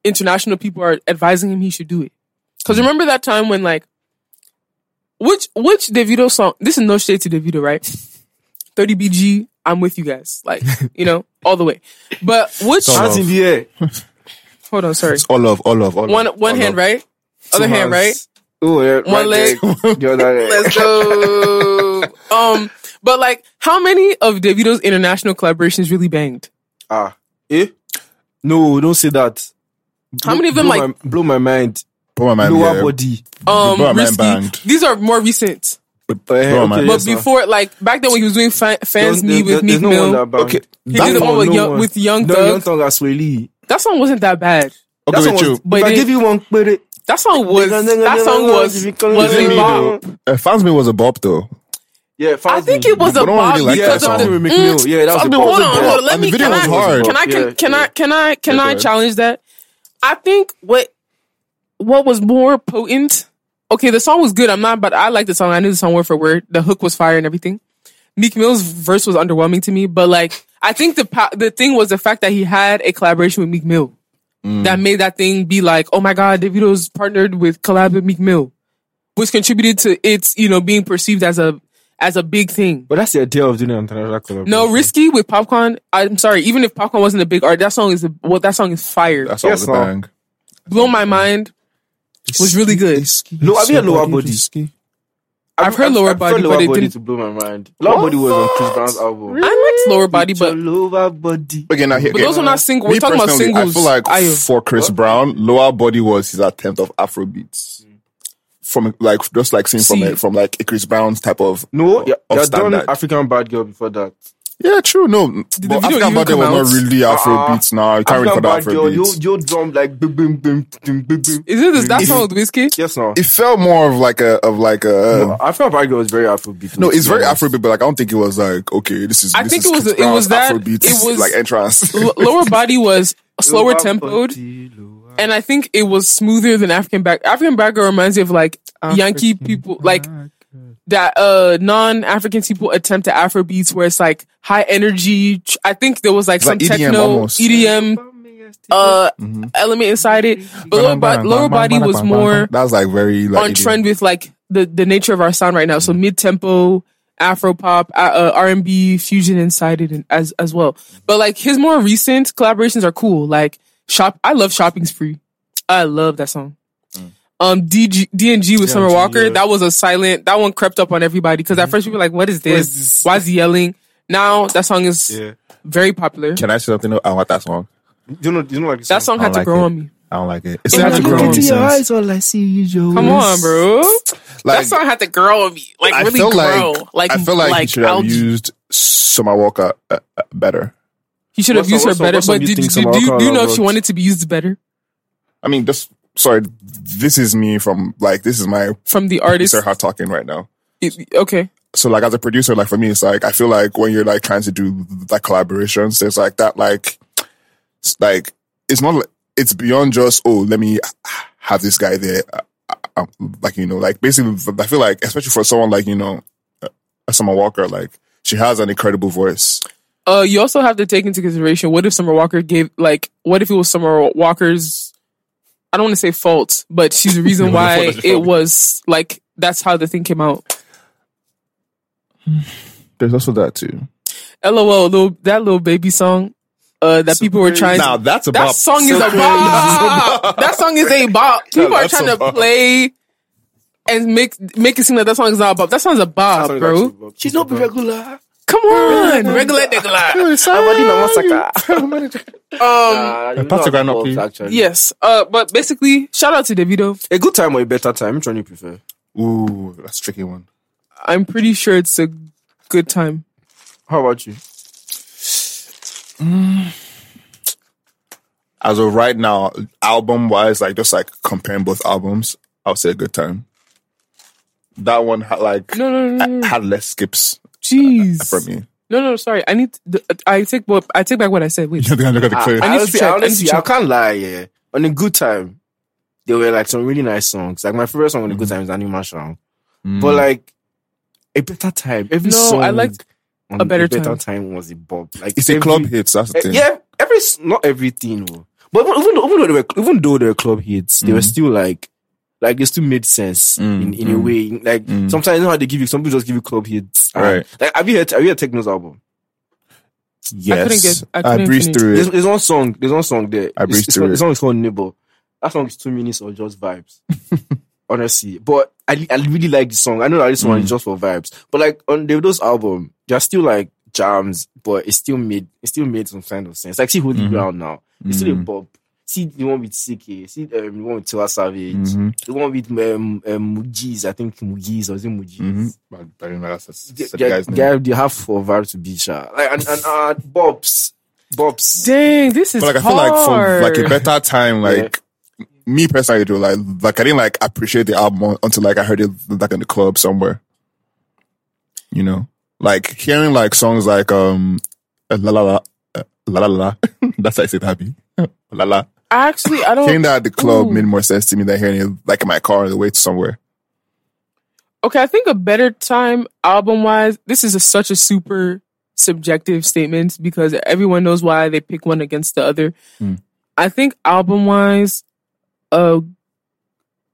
international people are advising him he should do it. Because Mm. remember that time when like which which Davido song this is no shade to Davido, right? 30 BG, I'm with you guys. Like, you know, all the way. But which So- Hands in the air. hold on, sorry. It's all of, all of, all love. One one all hand, love. right? Other Two hand, right? hands. Oh, yeah, One right leg. leg. The other leg. Let's go. um, but like, how many of Davido's international collaborations really banged? Ah, eh? No, don't say that. How many of them, blow like- my, blow my mind? Blow my mind, Lower yeah. body. Um, Bro, man risky. These are more recent. Bro, man. But yes, before, like back then when he was doing fa- fans There's- me with there's Meek no Mill, one that banged. Okay, he that did the one- one with no young, one. with Young No, Thug. Young Thug and Sway that song wasn't that bad. Okay, That song was. But if I they- give you one, put it. That song was that song was was Is it a me, bop. Uh, Fans Mi was a bop though. Yeah, I think it was But a I bop really like because that of the. song. Yeah, that was Fuck a me bop. Hold on, hold on. Let me. Can I, can I can Yeah, can I can I can I challenge that? I think what what was more potent. Okay, the song was good. I'm not, but I like the song. I knew the song word for word. The hook was fire and everything. Meek Mill's verse was underwhelming to me, but like I think the the thing was the fact that he had a collaboration with Meek Mill that made that thing be like, oh my god, Davido's partnered with collab with Meek Mill, which contributed to its you know being perceived as a as a big thing. But that's the idea of doing an international collaboration. No, risky with popcorn. I'm sorry, even if popcorn wasn't a big art, that song is a, well, that song is fire. That's all Yes, the bang. Blow my mind. Was really good. Low- have you heard Lower Body? I've heard Lower Body, Lower but it body didn't- to blow my mind. Lower body was on Chris Brown's album. I liked lower body, but lower body. Okay, now here, but those are not singles. We're talking about singles. I feel like Ayo. for Chris Brown, Lower Body was his attempt of Afrobeats. From like just like seeing from See. a, from like a Chris Brown's type of No, yeah, of you done standard. African Bad Girl before that. Yeah, true. No, the but video African Bad Girl was not out? really ah, Afrobeats. now you can't really African call Bad that Girl, you Afrobeats. you drum like boom boom boom boom boom boom. is it this, that song with Whiskey? Yes, no. It felt more of like a of like a. No, African Bad Girl was very Afrobeat. No, it's very Afrobeat. Afrobeat, but like I don't think it was like okay. This is. I this think is it was- Chris it was Brown's that- Afrobeats it was- like entrance. L- lower body was slower Lower tempoed, body, lower- and I think it was smoother than African back. African back reminds me of like Yankee people, like that uh non-African people attempt to Afro beats where it's like high energy. I think there was like It's some like EDM techno almost. EDM uh element inside it, but lower, bo- lower body was more that was like very like on EDM. trend with like the the nature of our sound right now. So mid tempo, Afro pop, uh, R and B, fusion inside it, and as as well. But like his more recent collaborations are cool. Like shop, I love Shopping Spree. I love that song. Um, DG, DNG with Summer Walker. yeah. That was a silent. That one crept up on everybody because at first people were like, "What is this? is this? Why is he yelling?" Now that song is Yeah. very popular. Can I say something? I want that song. You know, you know, like That song had to like grow it. on me. I don't like it. It's It still had has to to grow grow on me. into your since. all I see is your Come on, bro. that Like, song had to grow on me. Like I really feel grow. like, Like I feel like, he should have algae. used Summer Walker uh, uh, better. He should have used her better. But do you did, do, you- do you know if she wanted to be used better I mean, just sorry. This is me from like this is my from the artist? heart talking right now. It- okay. So like as a producer, like for me, it's like I feel like when you're like trying to do like collaborations, there's like that like it's like it's not it's beyond just oh let me have this guy there. Uh, uh, like you know, like basically, I feel like especially for someone like you know, uh, Summer Walker, like she has an incredible voice. Uh, you also have to take into consideration what if Summer Walker gave like what if it was Summer Walker's I don't want to say fault, but she's the reason why the fault is it was like that's how the thing came out. There's also that too. LOL, little that little baby song, uh, that people were trying. Now to, that's a that bop. song is a bop. that song is a bop. People are trying to play and make make it seem like that song is not a bop. That song's a bop, bro. She's not regular. Come on, regular nigga. Um, Patrick Rano, please. Actually, yes. Uh, but basically, shout out to Davido. A good time or a better time? Which one you prefer? Ooh, that's a tricky one. I'm pretty sure it's a good time. How about you? As of right now, album wise, like just like comparing both albums, I would say a good time. That one had like No, no, no, no, no. had less skips Jeez. for me. No, no, sorry. I need. To, I take. what I take back what I said. Wait. I think I got the clear. I need to honestly, check, I need to honestly, I, can't lie. Yeah, on a good time, there were like some really nice songs. Like my favorite song on a good time is Anima song. Mm. But like, a better time. Every No, song I like A Better better Time. time was a bob. Like It's a every- club hits. That's the Eh, thing. Yeah, every not everything, but even even though, even though they were even though they were club hits, they were Mhm. still like like it still made sense Mm, in, in a mm. way. Like Mm. sometimes you know how they give you some people just give you club hits. And, Right. Like have you heard have you heard Tekno's album? Yes. couldn't get- I I, couldn't breezed through There's, it. there's one song. There's one song there. I breezed It's- it's through called- it. The song is called Nibble. That song is two minutes of just vibes. Honestly, but I, I really like the song. I know that this one Mm. is just for vibes, but like on Davido's album, they're still like jams, but it still made it still made some kind of sense. Like see Holy Mhm. Ground now, it's still a Mhm. Bob. See the one with CKay, see um, the one with Tiwa Savage, Mhm. the one with um, um Mujiz, I think Mujiz or is it Mujiz? Mhm. But I don't know that's, that's, They, that's the they, guy's name. they, they have for vibe to be sha. Like and, and uh, Bobs, Bobs. Dang, this is But like I feel like for like a better time, like me personally, do like like I didn't like appreciate the album until like I heard it like in the club somewhere. You know, like hearing like songs like um la la la uh, la la la. That's how I say it happy. la la. Actually, I don't. that at the club Ooh. made more sense to me than hearing it like in my car on the way to somewhere. Okay, I think a better time album wise. This is a, such a super subjective statement because everyone knows why they pick one against the other. Hmm. I think album wise, a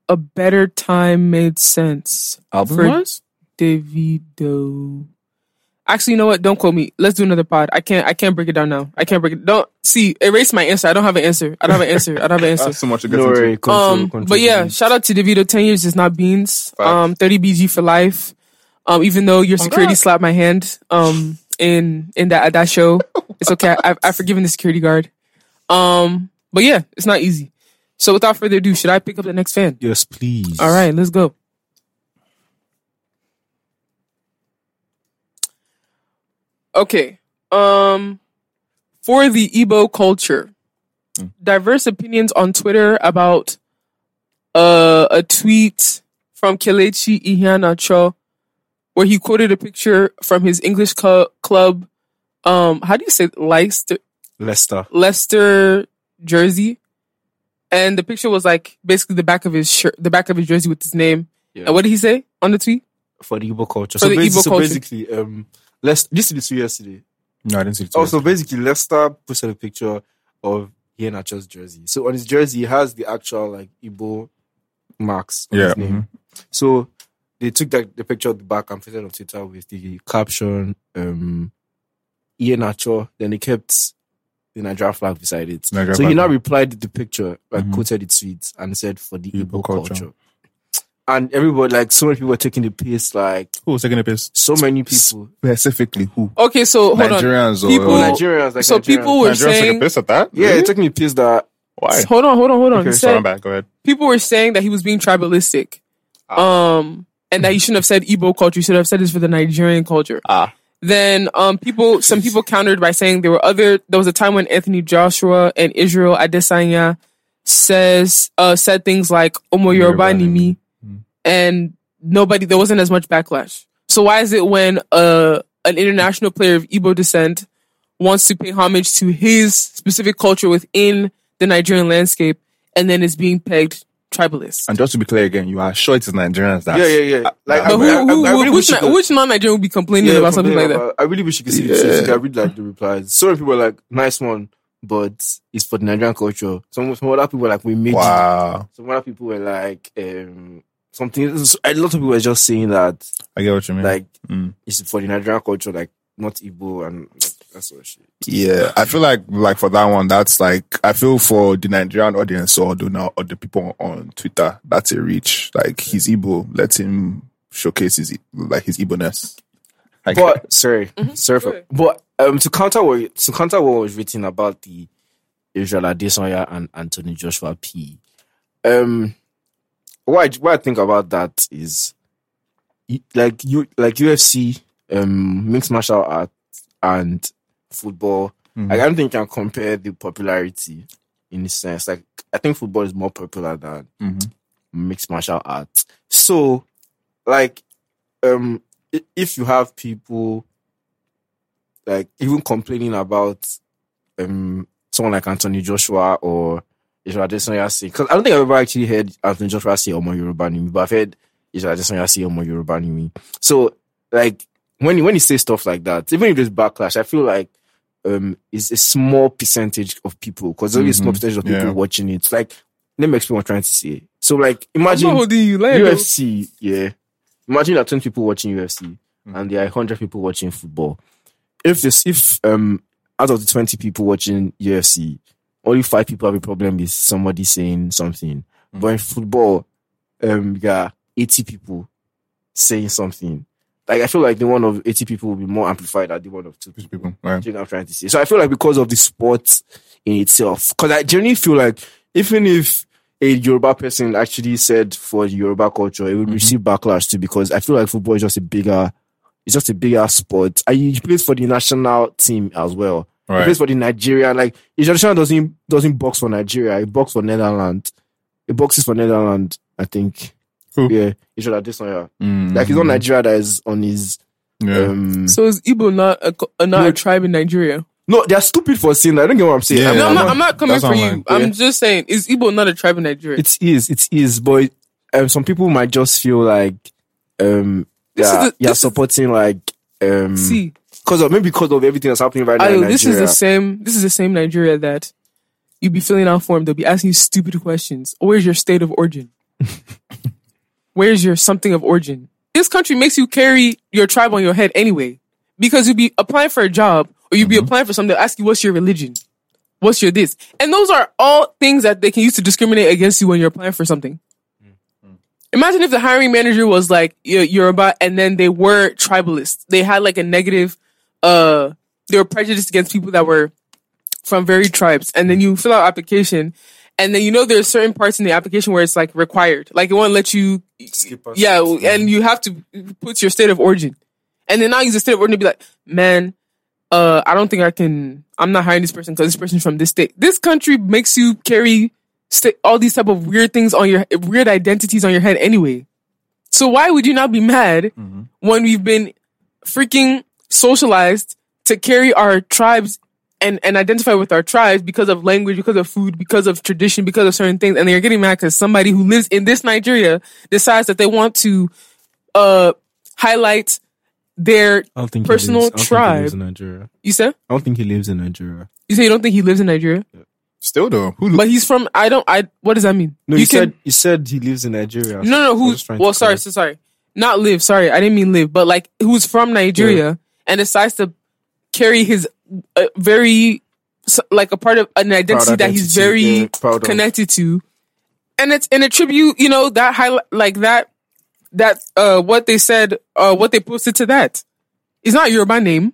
a better time made sense. Album wise, Davido. Actually, you know what? Don't quote me. Let's do another pod. I can't. I can't break it down now. I can't break it. Don't see. Erase my answer. I don't have an answer. I don't have an answer. I don't have an answer. that's so much to get No worry, control, Um, control but yeah, the- shout out to Davido. Ten years is not beans. Facts. Um, thirty BG for life. Um, even though your security Congrats. slapped my hand. Um, in in that at that show, it's okay. I've, I've forgiven the security guard. Um, but yeah, it's not easy. So without further ado, should I pick up the next fan? yes, please. All right, let's go. Okay. Um for the Igbo culture. Diverse opinions on Twitter about uh, a tweet from Kelechi Iheanacho where he quoted a picture from his English cl- club um how do you say Leicester Leicester. Leicester jersey. And the picture was like basically the back of his shirt, the back of his jersey with his name. Yeah. And what did he say on the tweet? for the Igbo culture. For so, the basi- Igbo so culture. basically, um, let's this is the two yesterday. No, I didn't see it. Oh, so basically, Leicester posted a picture of Iheanacho's jersey. So on his jersey, he has the actual like Igbo marks on yeah. his name. So they took that the picture of the back and posted on Twitter with the caption, um, Ienacho. Then they kept the Nigerian flag beside it. Nigeria so he now replied to the picture, like Mhm. quoted the tweet and said for the Igbo Igbo, culture. culture. And everybody, like so many people were taking the piss, like Who was taking the piss? so many people. Specifically, who? Okay, so hold on. Nigerians or People- Oh, Nigerians, like So Nigerians. people were Nigerians took a saying, piss at that? Yeah, Really? it took me piss that Why? hold on, hold on, hold on. Okay, He said back. Go ahead. people were saying that he was being tribalistic, Ah. um, and that you shouldn't have said Igbo culture. You should have said this for the Nigerian culture. Ah. Then, um, people, some people countered by saying there were other. There was a time when Anthony Joshua and Israel Adesanya says uh said things like "Omo Yoruba Yoruba ni me," and nobody there wasn't as much backlash. So why is it when uh an international player of Igbo descent wants to pay homage to his specific culture within the Nigerian landscape, and then is being pegged tribalist? And just to be clear again, you are sure it is Nigerians that. Yeah, yeah, yeah. Like, I- But I- who, I- who, I really who- wish which, you could- which non-Nigerian would be complaining Yeah, about something like complaining that? I really wish you could see the Yeah. tweets. I read like the replies. So many people are like, "Nice one," but it's for the Nigerian culture. Some some other people were like, "We made it." Wow. Some other people were like, um, something. A lot of people were just saying that, I get what you mean. like, Mm. it's for the Nigerian culture, like not Igbo, and that's what shit. Yeah, I feel like like for that one, that's like I feel for the Nigerian audience or the now or the people on Twitter, that's a reach. Like he's Igbo, let him showcase his like his Igbo-ness. Like, But sorry, sorry for. ahead. But um, to counter what to counter what was written about the Israel Adesanya and Anthony Joshua P. Um, what I, what I think about that is, like you like UFC, um, mixed martial art and football. Mhm. Like, I don't think you can compare the popularity in a sense. Like I think football is more popular than Mhm. mixed martial arts. So, like, um, if you have people like even complaining about um someone like Anthony Joshua or Israel Adesanya say, because I don't think I've ever actually heard Anthony Joshua say Omo Yoruba Nimi, but I've heard Israel Adesanya say Omo Yoruba Nimi. So, like when he, when he says stuff like that, even if there's backlash, I feel like um it's a small percentage of people because there's only a small Mhm. percentage of people Yeah. watching it. Like, let me explain what I'm trying to say. So, like, imagine you. Go. UFC, yeah. Imagine that are 20 people watching UFC Mm. and there are 100 people watching football. If this, if um out of the 20 people watching UFC, only five people have a problem with somebody saying something. Mm. But in football, um, you got 80 people saying something. Like I feel like the one of 80 people will be more amplified than the one of two people. people, right? You know I'm trying to say? So I feel like because of the sport in itself, because I genuinely feel like even if a Yoruba person actually said for Yoruba culture, it would Mhm. receive backlash too because I feel like football is just a bigger, it's just a bigger sport. And he plays for the national team as well. He Right. plays for the Nigeria. Like Israel doesn't doesn't box for Nigeria. He boxes for Netherlands. He boxes for Netherlands, I think. Who? Yeah, Israel Adesanya. Mm, Like it's not Nigeria that is on his. Yeah. Um, So is Igbo not a, not No. a tribe in Nigeria? no, they're stupid for saying that. I don't get what I'm saying. Yeah. I'm- No, I'm I'm not. not- I'm not coming for you. mine. I'm Yeah. just saying, is Igbo not a tribe in Nigeria? It is, it is, but um, some people might just feel like um yeah, you're this is- supporting like um See, because of maybe because of everything that's happening right now in Nigeria. this is the same. This is the same Nigeria that you'd be filling out form. They'll be asking you stupid questions. Where's your state of origin? Where's your something of origin? This country makes you carry your tribe on your head anyway, because you'd be applying for a job or you'll be mm-hmm. applying for something. They'll ask you what's your religion, what's your this, and those are all things that they can use to discriminate against you when you're applying for something. Mm-hmm. Imagine if the hiring manager was like "You're Yoruba and then they were tribalist. They had like a negative, uh, they were prejudiced against people that were from varied tribes. And then you fill out application and then you know there's certain parts in the application where it's like required. Like it won't let you, Skip us. yeah, and you have to put your state of origin. And then now use the state of origin to be like, man, uh, I don't think I can, I'm not hiring this person because this person's from this state. This country makes you carry sta- all these type of weird things on your, weird identities on your head anyway. So why would you not be mad when we've been freaking socialized to carry our tribes and, and identify with our tribes because of language, because of food, because of tradition, because of certain things, and they're getting mad because somebody who lives in this Nigeria decides that they want to uh highlight their I don't think personal lives, I don't think he tribe. lives in Nigeria. you said I don't think he lives in Nigeria. you say you don't think he lives in Nigeria, Still though, who? but he's from I don't I what does that mean? No, you you, said you said he lives in Nigeria. no no I was who's just trying well sorry so sorry not live sorry I didn't mean live but like who's from Nigeria and decides to carry his uh, very like a part of an identity, that he's very yeah, connected to and it's in a tribute you know that highlight like that that uh what they said uh what they posted to that it's not Yoruba name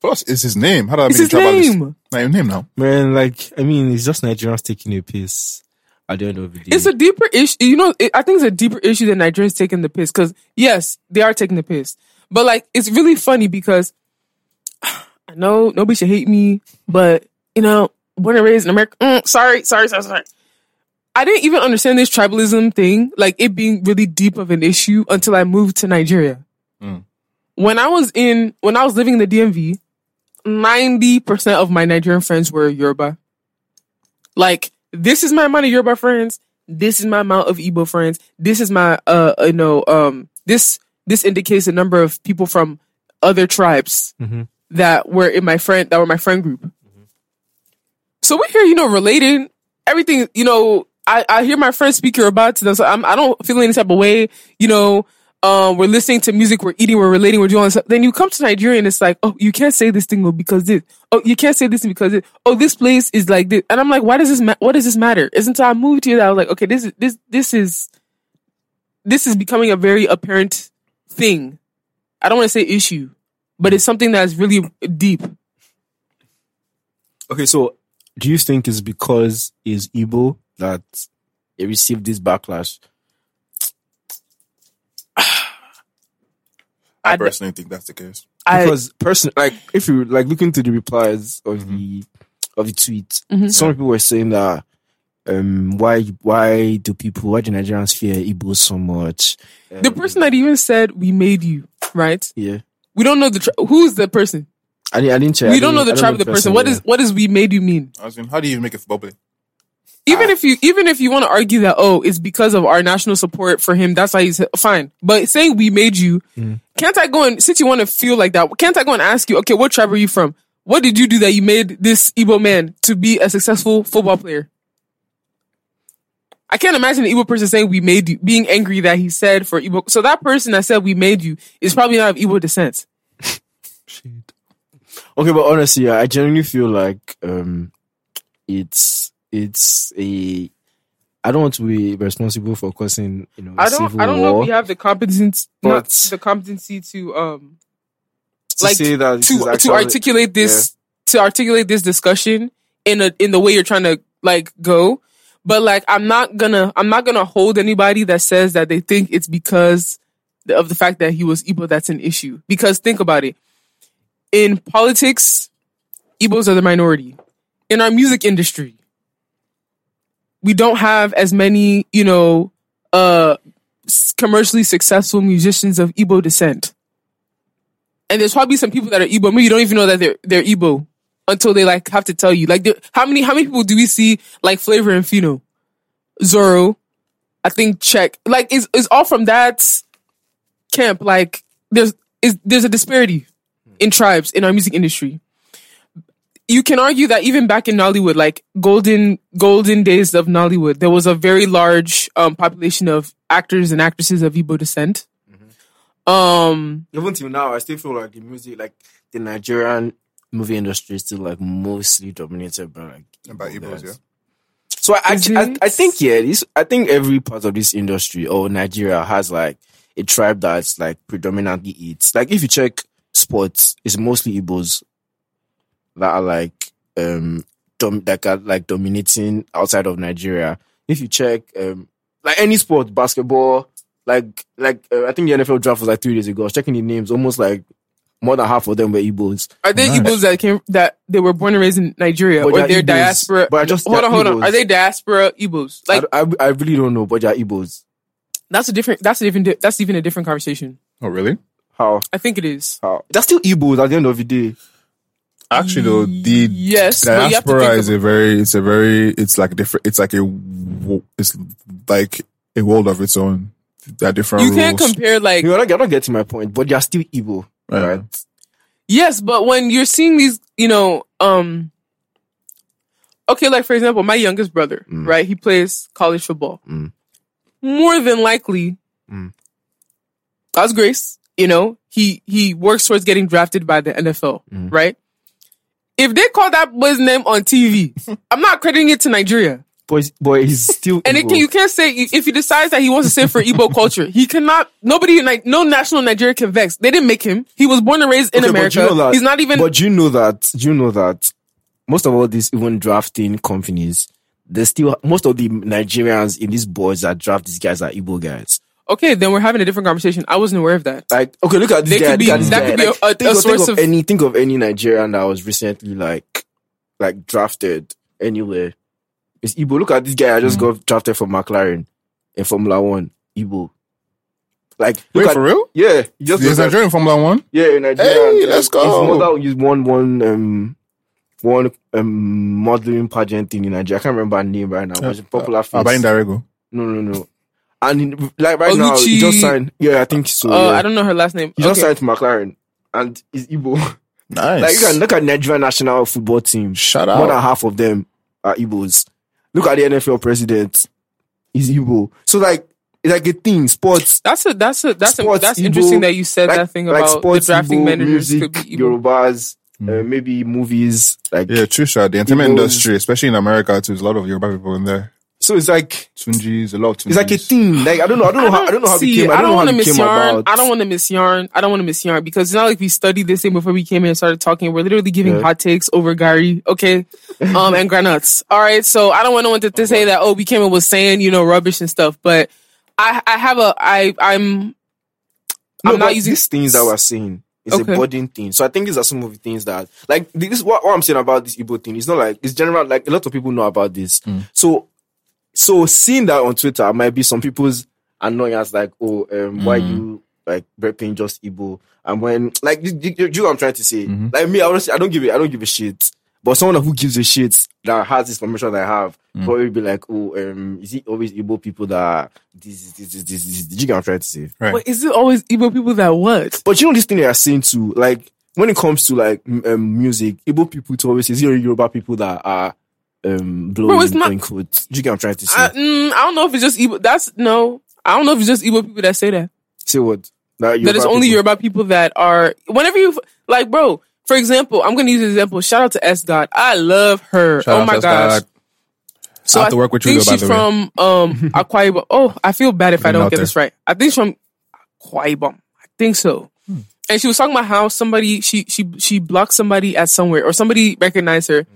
Plus, it's his name. How do I it's make his a tribalist? name Not your name now. Man, like I mean, it's just Nigerians taking a piss at the end of the day. it's a deeper issue you know it, I think it's a deeper issue than Nigerians taking the piss because yes they are taking the piss but like it's really funny because I know nobody should hate me but you know born and raised in America mm, sorry sorry sorry sorry I didn't even understand this tribalism thing, like it being really deep of an issue until I moved to Nigeria. Mm. When I was in, when I was living in the DMV, 90% of my Nigerian friends were Yoruba. Like, this is my amount of Yoruba friends. This is my amount of Igbo friends. This is my, uh, you know, um, this, this indicates the number of people from other tribes Mhm. that were in my friend, that were my friend group. So we're here, you know, relating everything, you know, I, I hear my friends speak Yoruba to them, so I'm, I don't feel any type of way, you know, um, we're listening to music, we're eating, we're relating, we're doing stuff. Then you come to Nigeria and it's like, oh, you can't say this thing because this. Oh, you can't say this because it. Oh, this place is like this. And I'm like, why does this, ma- what does this matter? Isn't until I moved here that I was like, okay, this is, this, this is, this is becoming a very apparent thing. I don't want to say issue, but it's something that's really deep. okay. So, do you think it's because he's Igbo that he received this backlash? I I- personally think that's the case. I, Because person, like if you like looking to the replies of the of the tweet, Mhm. some people were saying that um why why do people why do Nigerians fear Igbo so much? the Um, person that even said we made you, right? yeah, We don't know the tri- who's the person. I didn't, I didn't check. We don't know the tribe of the person. What yeah. is what does we made you mean? I was in, how do you even make it for bubbly? Even if you even if you want to argue that oh it's because of our national support for him that's why he's fine. But saying we made you Mm. can't I go and since you want to feel like that, can't I go and ask you, okay, what tribe are you from? What did you do that you made this Igbo man to be a successful football player? I can't imagine an Igbo person saying we made you, being angry that he said for Igbo. So that person that said we made you is probably not of Igbo descent. Shit. Okay, but honestly, I genuinely feel like um, it's it's a. I don't want to be responsible for causing you know I don't, civil I don't know war. if we have the competence, not the competency to, um, to like say that this is to to articulate this to articulate this discussion in a in the way you're trying to like go but like i'm not gonna i'm not gonna hold anybody that says that they think it's because of the fact that he was Igbo that's an issue. Because think about it. In politics Igbos are the minority. In our music industry we don't have as many you know uh commercially successful musicians of Igbo descent. And there's probably some people that are Igbo. Maybe you don't even know that they're they're Igbo until they like have to tell you. Like, how many how many people do we see like Flavour and Phyno, Zoro? I think Check. Like, is is all from that camp? Like, there's is there's a disparity in tribes in our music industry. You can argue that even back in Nollywood, like golden golden days of Nollywood, there was a very large um, population of actors and actresses of Igbo descent. Um, even till now, I still feel like the music, like the Nigerian movie industry, is still like mostly dominated by like By Igbo Igbos, yeah. So I, I, I. I think yeah, this I think every part of this industry or Nigeria has like a tribe that's like predominantly eats. Like if you check sports, it's mostly Igbos that are like um dom- that are like dominating outside of Nigeria. If you check um like any sport, basketball, like like uh, I think the NFL draft was like three days ago. I was checking the names, almost like more than half of them were Igbos. Are they Nice. Igbos that came that they were born and raised in Nigeria, But or they're they're Igbos. diaspora? But just hold on, hold on. Igbos. Are they diaspora Igbos? Like I, I, I really don't know, but they're Igbos. that's a different. That's a different. That's even a different conversation. Oh, really? How? I think it is. How? They're still Igbos at the end of the day. Actually, though, the Yes, but you have to diaspora is a very, it's a very, it's like different. It's like a, it's like a world of its own. There are different You rules. can't compare like You're not, you're not getting my point, but they're still Igbo, Yeah. right? yes, but when you're seeing these, you know, um, okay, like for example, my youngest brother, Mm. right? He plays college football. Mm. More than likely, Mm. God's grace, you know, he he works towards getting drafted by the NFL, Mm. right? If they call that boy's name on TV, I'm not crediting it to Nigeria. But, he's- but he's still And Igbo. you can't say if he decides that he wants to say for Igbo culture, he cannot. Nobody, like no national Nigeria can vex. They didn't make him. He was born and raised in Okay, America. you know that- He's not even. But you know that? Do you know that most of all these even drafting companies, they still most of the Nigerians in these boards that draft these guys are Igbo guys. okay, then we're having a different conversation. I wasn't aware of that. Like, okay, look at this They guy. could be- that guy. could be Like, a- a- think a of, think source of of- any. Think of any Nigerian that was recently like, like drafted anywhere. It's Igbo. Look at this guy. I just Mm-hmm. got drafted for McLaren in Formula One. Igbo. Like, look Wait, at for real? yeah. He just There's got- Nigerian Formula One? Yeah, in Nigeria. Hey, uh, let's go. His mother used one one um one um modeling pageant thing in Nigeria. I can't remember her name right now, but it's a popular face. Agbani Darego. No, no, no. And in, like right now, he just signed. Yeah, I think so. Uh, yeah. I don't know her last name. He just signed to McLaren, and he's Igbo. Nice. like you can look at Nigeria national football team. Shut up. More than half of them are Igbos. Look at the NFL president. He's Igbo. So like it's like a thing. Sports That's a that's a that's a, that's Igbo, interesting that you said like, that thing like about sports, the drafting Igbo, managers music, could be Igbo. Yorubas, Mm. uh, maybe movies. Like Yeah, true, shot. The entertainment Igbos. industry, especially in America, too, there's a lot of Yoruba people in there. So, it's like Tunjis, a lot of Tunjis. it's like a thing. Like I don't know. I don't know how. I don't know how it see, became. I don't, know want how to it miss came yarn. about. I don't want to miss yarn. I don't want to miss yarn because it's not like we studied this thing before we came in and started talking. We're literally giving Yeah. hot takes over gari, okay, um, and granuts. All right, so I don't want no one to, to say that oh we came in was saying you know rubbish and stuff, but I I have a I I'm No, I'm not using these things that we're saying. It's Okay. a budding thing. So I think these are some of the things that, like, this is what, what I'm saying about this Igbo thing. It's not like, it's general, like, a lot of people know about this. So, so seeing that on Twitter might be some people's annoyance, like, oh, um, why you, like, repping just Igbo? And when, like, you, you, you know I'm trying to say? Like, me, I honestly, I don't give a, I don't give a shit. But someone who gives a shit that has this information that I have probably be like, oh, um, is it always Igbo people that this, this, this, this, this? Did you get what I'm trying to say? Right. But is it always Igbo people that what? But you know this thing they are saying too, like when it comes to like m- um, music, Igbo people to always say, is it Yoruba people that are um blowing it's not- in quotes? Do you get what I'm trying to say? I, mm, I don't know if it's just Igbo. That's no. I don't know if it's just Igbo people that say that. say what? That, that it's only people- Yoruba people that are. Whenever you like, bro. For example, I'm gonna use an example. Shout out to S Dot. I love her. Shout oh out my to gosh. So I have to work with you, think though, by she's the way. from um Akwa Ibom. Oh, I feel bad if I don't get there. this right. I think she's from Akwa Ibom. I think so. Hmm. And she was talking about how somebody she she she blocked somebody at somewhere or somebody recognized her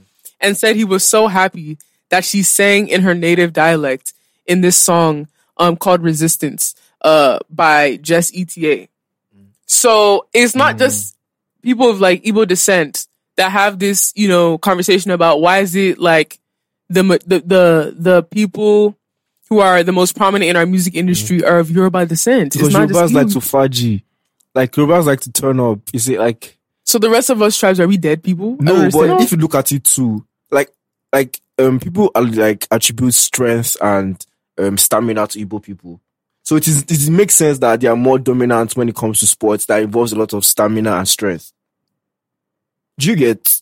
and said he was so happy that she sang in her native dialect in this song um called Resistance uh by Jess ETA. So it's not Hmm. just people of like Igbo descent that have this, you know, conversation about why is it like the the the, the people who are the most prominent in our music industry are of Yoruba descent. because it's not Yorubas just like to faji. Like Yorubas like to turn up. Is it like So the rest of us tribes are we dead people? No? But if you look at it too, like like um people are like attribute strength and um stamina to Igbo people. So it is it makes sense that they are more dominant when it comes to sports that involves a lot of stamina and strength. Do you get?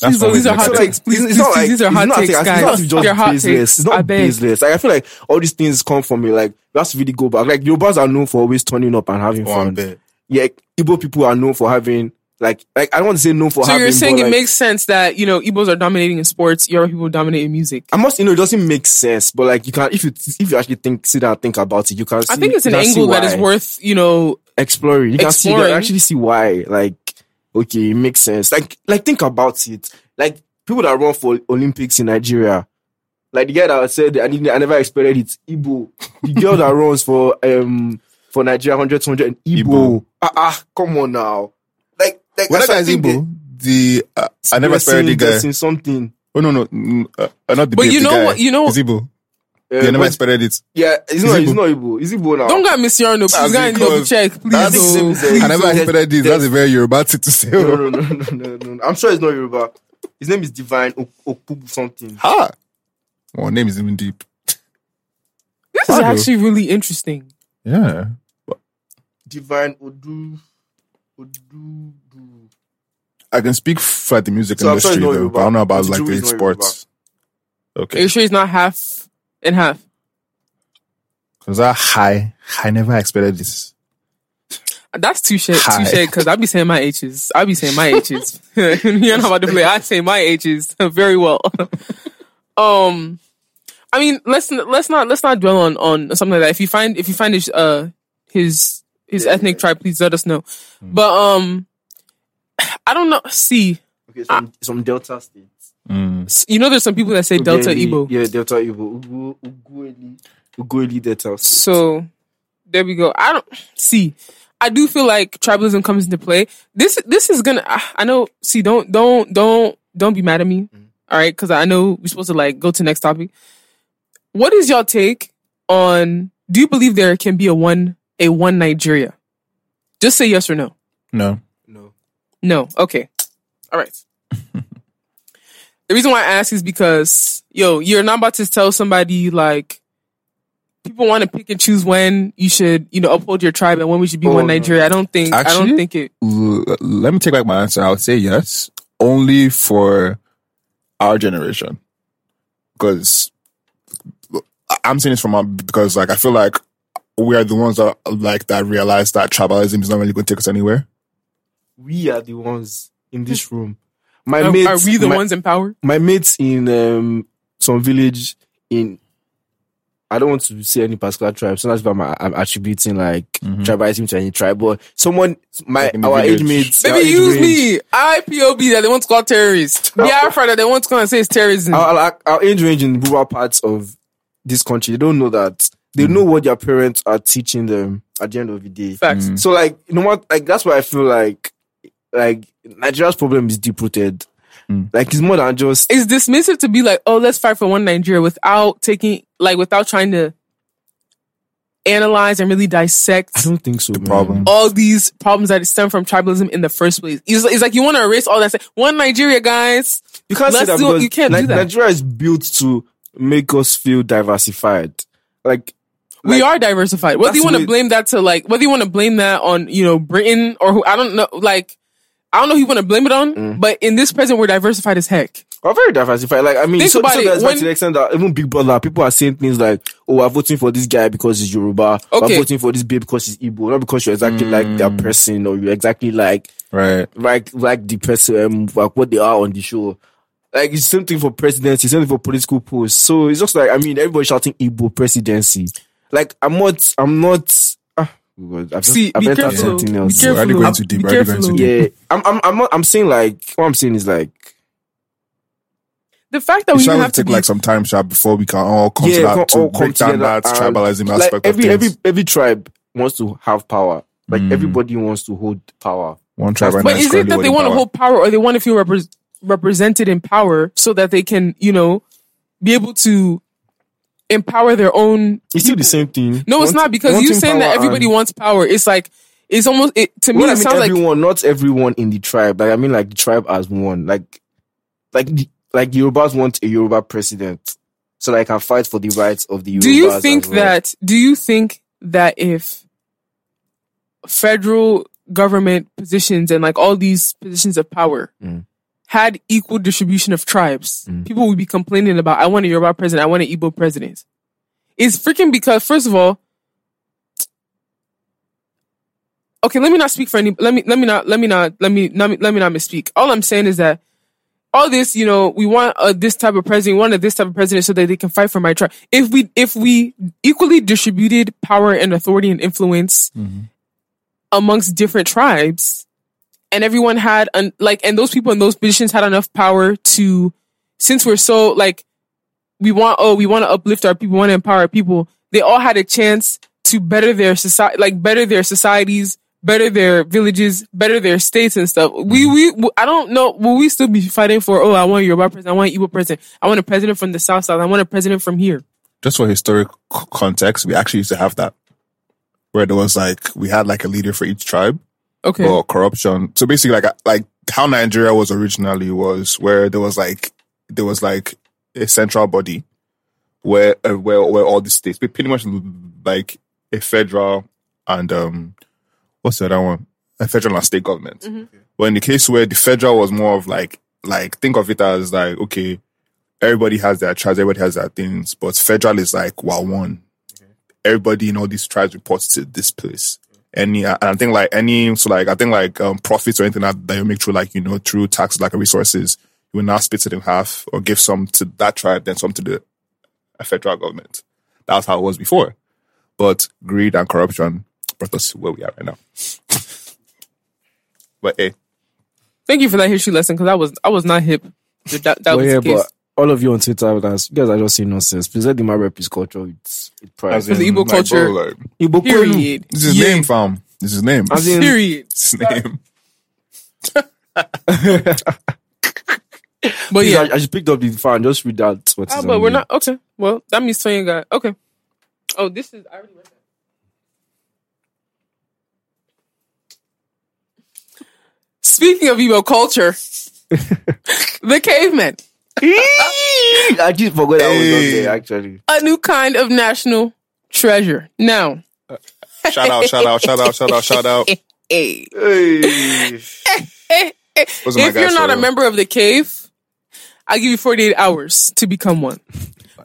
That's These are- way these to are hot at it. takes. Please, it's please, not please, these are it's hot not takes, it's guys. not just They're hot baseless. takes. It's I not beg. baseless. Like I feel like all these things come from me. Like that's really go back. Like Yorubas are known for always turning up and having One fun. Yeah, Igbo people are known for having like like I don't want to say known for having. So having. you're saying it like, makes sense that you know Igbos are dominating in sports, Yoruba people dominate in music. I must, you know, it doesn't make sense, but like you can, if you if you actually think, sit down and think about it, you can. See, I think it's an you can see angle that is worth you know. exploring. You can see, you can actually see why. Like, okay, it makes sense. Like, like think about it. Like people that run for Olympics in Nigeria, like the guy that said I didn't, I never expected it. Igbo, the girl that runs for um for Nigeria, hundred, hundred, Igbo. Igbo. Ah, ah, come on now. Like, like Well, that that's guy is what I think Igbo. The uh, I never they're expected the guy. something. Oh no no, mm, uh, uh, not the But you know guy. what- you know- He's Igbo. Uh, They never but- expected it. yeah, it's He's not. Igbo. It's not Igbo. It's Igbo now. Don't get Miss Yarno, please That's go and double check, please. that's-. Please, I never so expected this. That's a very Yoruba thing to say. no, no, no, no, no, no, no. I'm sure it's not Yoruba. His name is Divine Ok- Okubu something. Ha! Well, name is even deep. This is actually really interesting. Yeah. Divine Odu Odu. I can speak for the music So industry though, Yoruba. but I don't know about like the it's not sports. Are Okay. you sure it's not half and half? Because that high, I never expected this. That's touche, Hi. touche, because I be saying my H's. I be saying my H's. you know about to play. I say my H's very well. um, I mean, let's let's not let's not dwell on on something like that. If you find if you find his uh his his ethnic tribe, please let us know. But um, I don't know. See, Okay, some some Delta states. Mm. you know, there's some people that say Delta Ughelli- Igbo. Yeah, Delta Igbo. Ugu Ughelli Ughelli Delta. State. So there we go. I don't see. I do feel like tribalism comes into play. This this is gonna. I- I know. See, don't don't don't don't be mad at me. All right, because I know we're supposed to like go to next topic. What is your take on? Do you believe there can be a one a one Nigeria? Just say yes or no. No. No. No. Okay. All right. the reason why I ask is because, yo, you're not about to tell somebody like people want to pick and choose when you should, you know, uphold your tribe and when we should be Oh, one no. Nigeria. I don't think. I don't think it. L- let me take back my answer. I would say yes, only for our generation, because I- I'm saying this from my, because like I feel like we are the ones that like that realize that tribalism is not really going to take us anywhere. We are the ones in this room. My Are, mates, are we the my, ones in power? my mates in um, some village in I don't want to say any particular tribe. Sometimes I'm, I'm attributing like tribalism to any tribe, but someone, my Like in the our age mates, our Maybe age use range, me. IPOB that they want to call terrorists. Biafra that they want to come and say it's terrorism. Our, our, our age range in rural parts of this country, they don't know that. They mm. know what their parents are teaching them at the end of the day. Facts. Mm. So like, you know what? Like that's why I feel like, like Nigeria's problem is deep rooted. Mm. Like it's more than just It's dismissive to be like, oh, let's fight for one Nigeria without taking, like, without trying to analyze and really dissect I don't think so. The problem. all these problems that stem from tribalism in the first place. It's, it's like you want to erase all that. Say, One Nigeria, guys. You can't Let's say that do- because you can't Ni- do that. Nigeria is built to make us feel diversified. Like we Like, are diversified. Whether you want to blame that to like, whether you want to blame that on, you know, Britain or who, I don't know, like, I don't know who you want to blame it on, Mm. but in this present, we're diversified as heck. we're very diversified. Like I mean, Think so, about so it, when- to the extent that even Big Brother, people are saying things like, "Oh, I'm voting for this guy because he's Yoruba. Okay. I'm voting for this babe because he's Igbo, not because you're exactly like that person or you're exactly like Right. like like the person um, like what they are on the show." Like it's same thing for presidency, same thing for political posts. So it's just like I mean, everybody shouting Igbo presidency. Like I'm not, I'm not. Ah, God, I've just, See, I've be entered careful. something Be else. careful. Already oh. going too deep, Be already going careful, too oh. deep. Yeah, I'm, I'm, I'm not. I'm saying like what I'm saying is like The fact that We we have have to to take be, like some time, sharp, before we can all come to that come- to come break down together that and, tribalism like aspect every of every things. every tribe wants to have power. Like Mm. everybody wants to hold power. One tribe but is it that they holding want to hold power or they want to feel repres represented in power so that they can, you know, be able to empower their own It's still the same thing. No, it's not because you wanting saying that everybody wants power. It's like it's almost it to me. When I It mean sounds like everyone, not everyone in the tribe. Like I mean, like the tribe as one. Like, like like Yorubas want a Yoruba president, so they can fight for the rights of the Yorubas. do you think well. that? Do you think that if federal government positions and like all these positions of power Mm. Had equal distribution of tribes, Mm. people would be complaining about, I want a Yoruba president, I want an Igbo president. It's freaking because, first of all, okay, let me not speak for any, let me, let me not, let me not, let me, let me, let me not misspeak. All I'm saying is that all this, you know, we want uh, this type of president, we want a this type of president so that they can fight for my tribe. If we, if we equally distributed power and authority and influence amongst different tribes, and everyone had an, like, and those people in those positions had enough power to, since we're so like, we want, oh, we want to uplift our people, we want to empower our people. They all had a chance to better their society, like better their societies, better their villages, better their states and stuff. We, mm-hmm. we, I don't know, will we still be fighting for, oh, I want a Yoruba president, I want an Igbo president, I want a president from the South South, I want a president from here. just for historic context, we actually used to have that, where there was like we had like a leader for each tribe, Okay. or corruption. So basically, like like how Nigeria was originally was, where there was like there was like a central body, where uh, where where all the states, but pretty much like a federal and um, what's the other one? A federal and state government. But in the case where the federal was more of like like think of it as like okay, everybody has their tribes, everybody has their things, but federal is like well one. Everybody in all these tribes reports to this place. Any, and I think like any, so like I think like um, profits or anything that, that you make through like you know through tax like resources, you will now split it in half or give some to that tribe, then some to the uh, federal government. That's how it was before. But greed and corruption brought us to where we are right now. but hey, Thank you for that history lesson because I was, I was not hip. That, that, that But was yeah, the case. But all of you on Twitter, guys, you guys are just saying nonsense. Please let the man rep his culture with, with pride. as the in, Igbo like, culture. bro, like, Igbo Period. this is his Yeah. name, fam. This is his name. As in- Period. This is his name. But yeah. I, I just picked up the fan. Just read that. What Ah, is but we're the- not okay. Well, that means Toyin got okay. Oh, this is I already read that. Speaking of Igbo culture, the cavemen, I just forgot I was not Hey. there. Actually, a new kind of national treasure. Now, uh, shout out, shout out, shout out, shout out, shout out. hey, hey. Those are my if guys you're not for a real. member of the cave, I'll give you 48 hours to become one.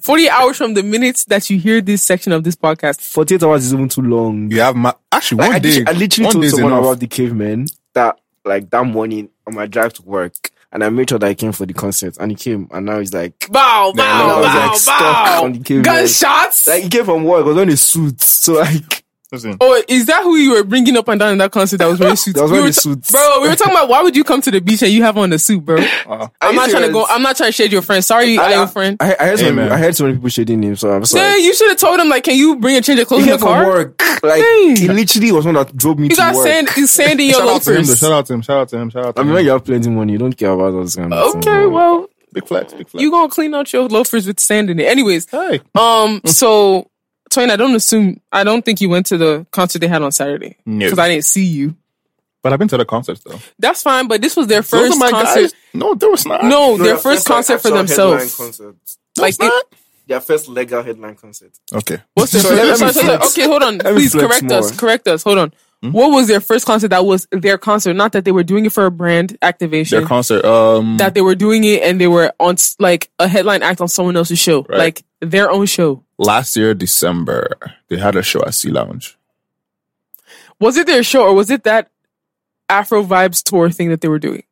48 hours from the minutes that you hear this section of this podcast. forty-eight hours is even too long. You have my actually Like, one I, day. literally- I literally one told day's someone enough. about the cavemen that like that morning on my drive to work, and I made sure that I came for the concert, and he came, and now he's like, Bow, bow, no, I was, bow, like, bow. on. Gunshots. like he came from work, was wearing a suit, so like Listen, Oh, is that who you were bringing up and down in that concert that was wearing suits? That was We wearing were the suits. Bro, we were talking about why would you come to the beach and you have on a suit, bro? uh, I'm you not trying to go. I'm not trying to shade your friend. Sorry, I, your friend. I, I heard Hey, some, man. I heard so many people shading him, so I'm just Say, like. you should have told him like, can you bring a change of clothes He in the car? work. Like Hey. he literally was one that drove me You to got work. sand, you sand in your shout out to him. loafers. Shout out to him. Shout out to him. Shout out to him. I mean, when you have plenty of money, you don't care about those kind of things. Okay, bro. well, Big flex. Big flex. you gonna clean out your loafers with sand in it. Anyways, hey, um, so Twain, I don't assume. I don't think you went to the concert they had on Saturday No. because I didn't see you. But I've been to the concerts though. That's fine, but this was their Those first are my concert. guys. No, there was not. No, No, their first concert for themselves. concert. Like, Like it- Their first legal headline concert. Okay. what's their Sorry, let me sorry, sorry, sorry. flex. Okay, hold on. Let me Please flex correct us. more. Correct us. Hold on. Hmm? What was their first concert that was their concert? Not that they were doing it for a brand activation. Their concert. Um. that they were doing it and they were on like a headline act on someone else's show, Right. like their own show. last year December they had a show at Sea Lounge. Was it their show or was it that Afro Vibes tour thing that they were doing?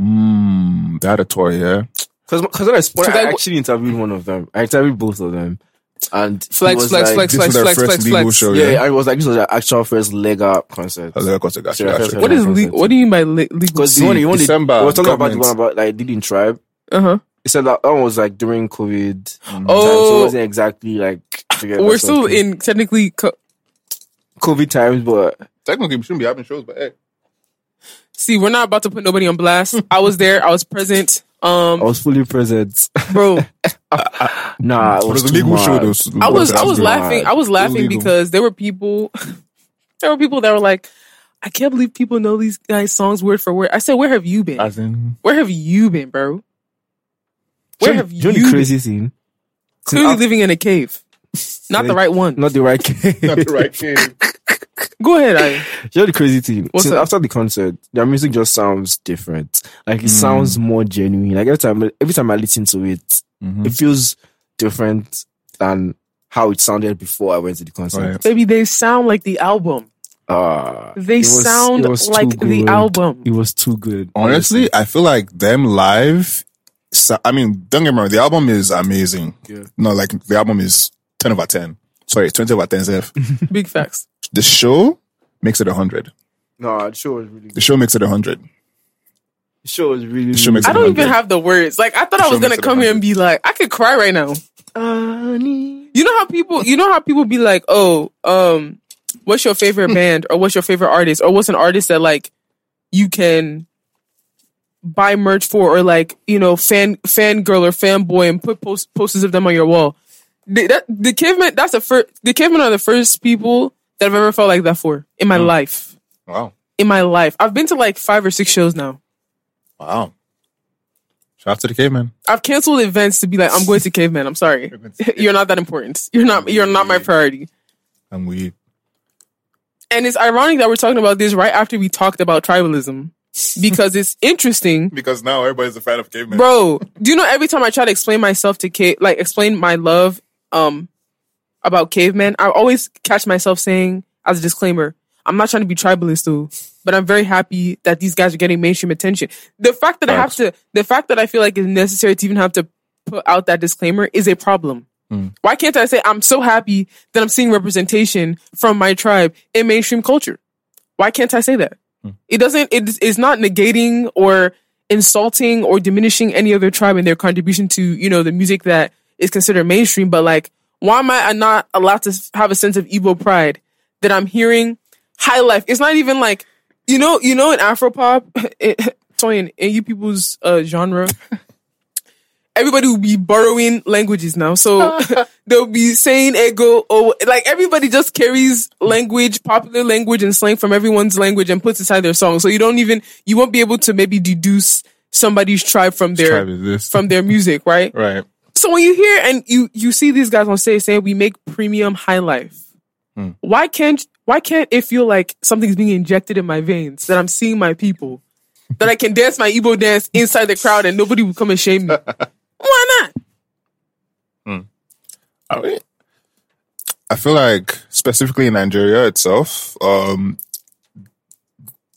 Mm, they had a tour. Yeah. Because when I, when So I actually interviewed one of them, I interviewed both of them, and Flex, flex, like, flex, This flex, was their flex, first flex, flex. show. Yeah, Yeah. I was like, this was their actual first legal concert. Oh, legal concert. Gotcha. Yeah, gotcha. What is le- what do you mean by le- legal? Because See, the one, the one they, December, they were talking about the one about like Diddy Tribe. Uh huh. He said that that one was like during COVID. time, so Oh. it wasn't exactly like. together We're still something. in technically. Co- COVID times, but Technically, we shouldn't be having shows, but hey. See, we're not about to put nobody on blast. I was there. I was present. I Um, was fully present. bro, nah, it It was, was a legal show. mad. Though. I was I was laughing. mad. I was laughing Illegal. because there were people. there were people that were like, "I can't believe people know these guys' songs word for word." I said, "Where have you been? As in, Where have you been, bro? Where have you you know the been? crazy thing? Clearly Since living in a cave, not the right one. Not the right case. not the right kid. Go ahead, I. You know the crazy thing? What's Since that? after the concert, their music just sounds different. Like it hmm. sounds more genuine. Like every time, every time I listen to it, Mhm. it feels different than how it sounded before I went to the concert. Right. Baby, they sound like the album. Ah, They was- sound it was too like the album. It was too good. Honestly, I feel like them live. So, I mean, don't get me wrong. The album is amazing. Yeah. No, like the album is ten over ten. Sorry, twenty over ten. F. Big facts. the show makes it hundred. no, the show was really The show makes it hundred. The show was really. The show makes I don't even have the words. Like I thought I was gonna come here and be like, I could cry right now. Honey. You know how people, you know how people be like, oh, um, what's your favorite band or what's your favorite artist or what's an artist that like you can buy merch for or like you know fan fangirl or fanboy and put post, posters of them on your wall. The, that, the cavemen, that's the first. The cavemen are the first people that I've ever felt like that for in my life. Wow, In my life, I've been to like five or six shows now. Wow. Shout out to the caveman. I've canceled events to be like, I'm going to caveman. I'm sorry, you're not that important. You're not. You're not my priority. I'm we And it's ironic that we're talking about this right after we talked about tribalism because it's interesting. because now everybody's a fan of caveman. Bro, do you know every time I try to explain myself to cave, like explain my love um about cavemen, I always catch myself saying as a disclaimer, I'm not trying to be tribalist though, but I'm very happy that these guys are getting mainstream attention. The fact that I have to the fact that I feel like it's necessary to even have to put out that disclaimer is a problem. Hmm. Why can't I say I'm so happy that I'm seeing representation from my tribe in mainstream culture? Why can't I say that? Hmm. It doesn't. It is not negating or insulting or diminishing any other tribe in their contribution to you know the music that is considered mainstream. But like, why am I not allowed to have a sense of Igbo pride that I'm hearing high life? It's not even like you know you know in Afropop, it, Toyin, in you people's uh, genre. Everybody will be borrowing languages now, so they'll be saying ego or like everybody just carries language, popular language and slang from everyone's language and puts inside their song. So you don't even you won't be able to maybe deduce somebody's tribe from their Tribe from their music, right? right. So when you hear and you you see these guys on stage saying we make premium high life, Mm. why can't why can't it feel like something's being injected in my veins that I'm seeing my people, that I can dance my Igbo dance inside the crowd and nobody will come and shame me? why not? Mm. I mean, I feel like specifically in Nigeria itself, um,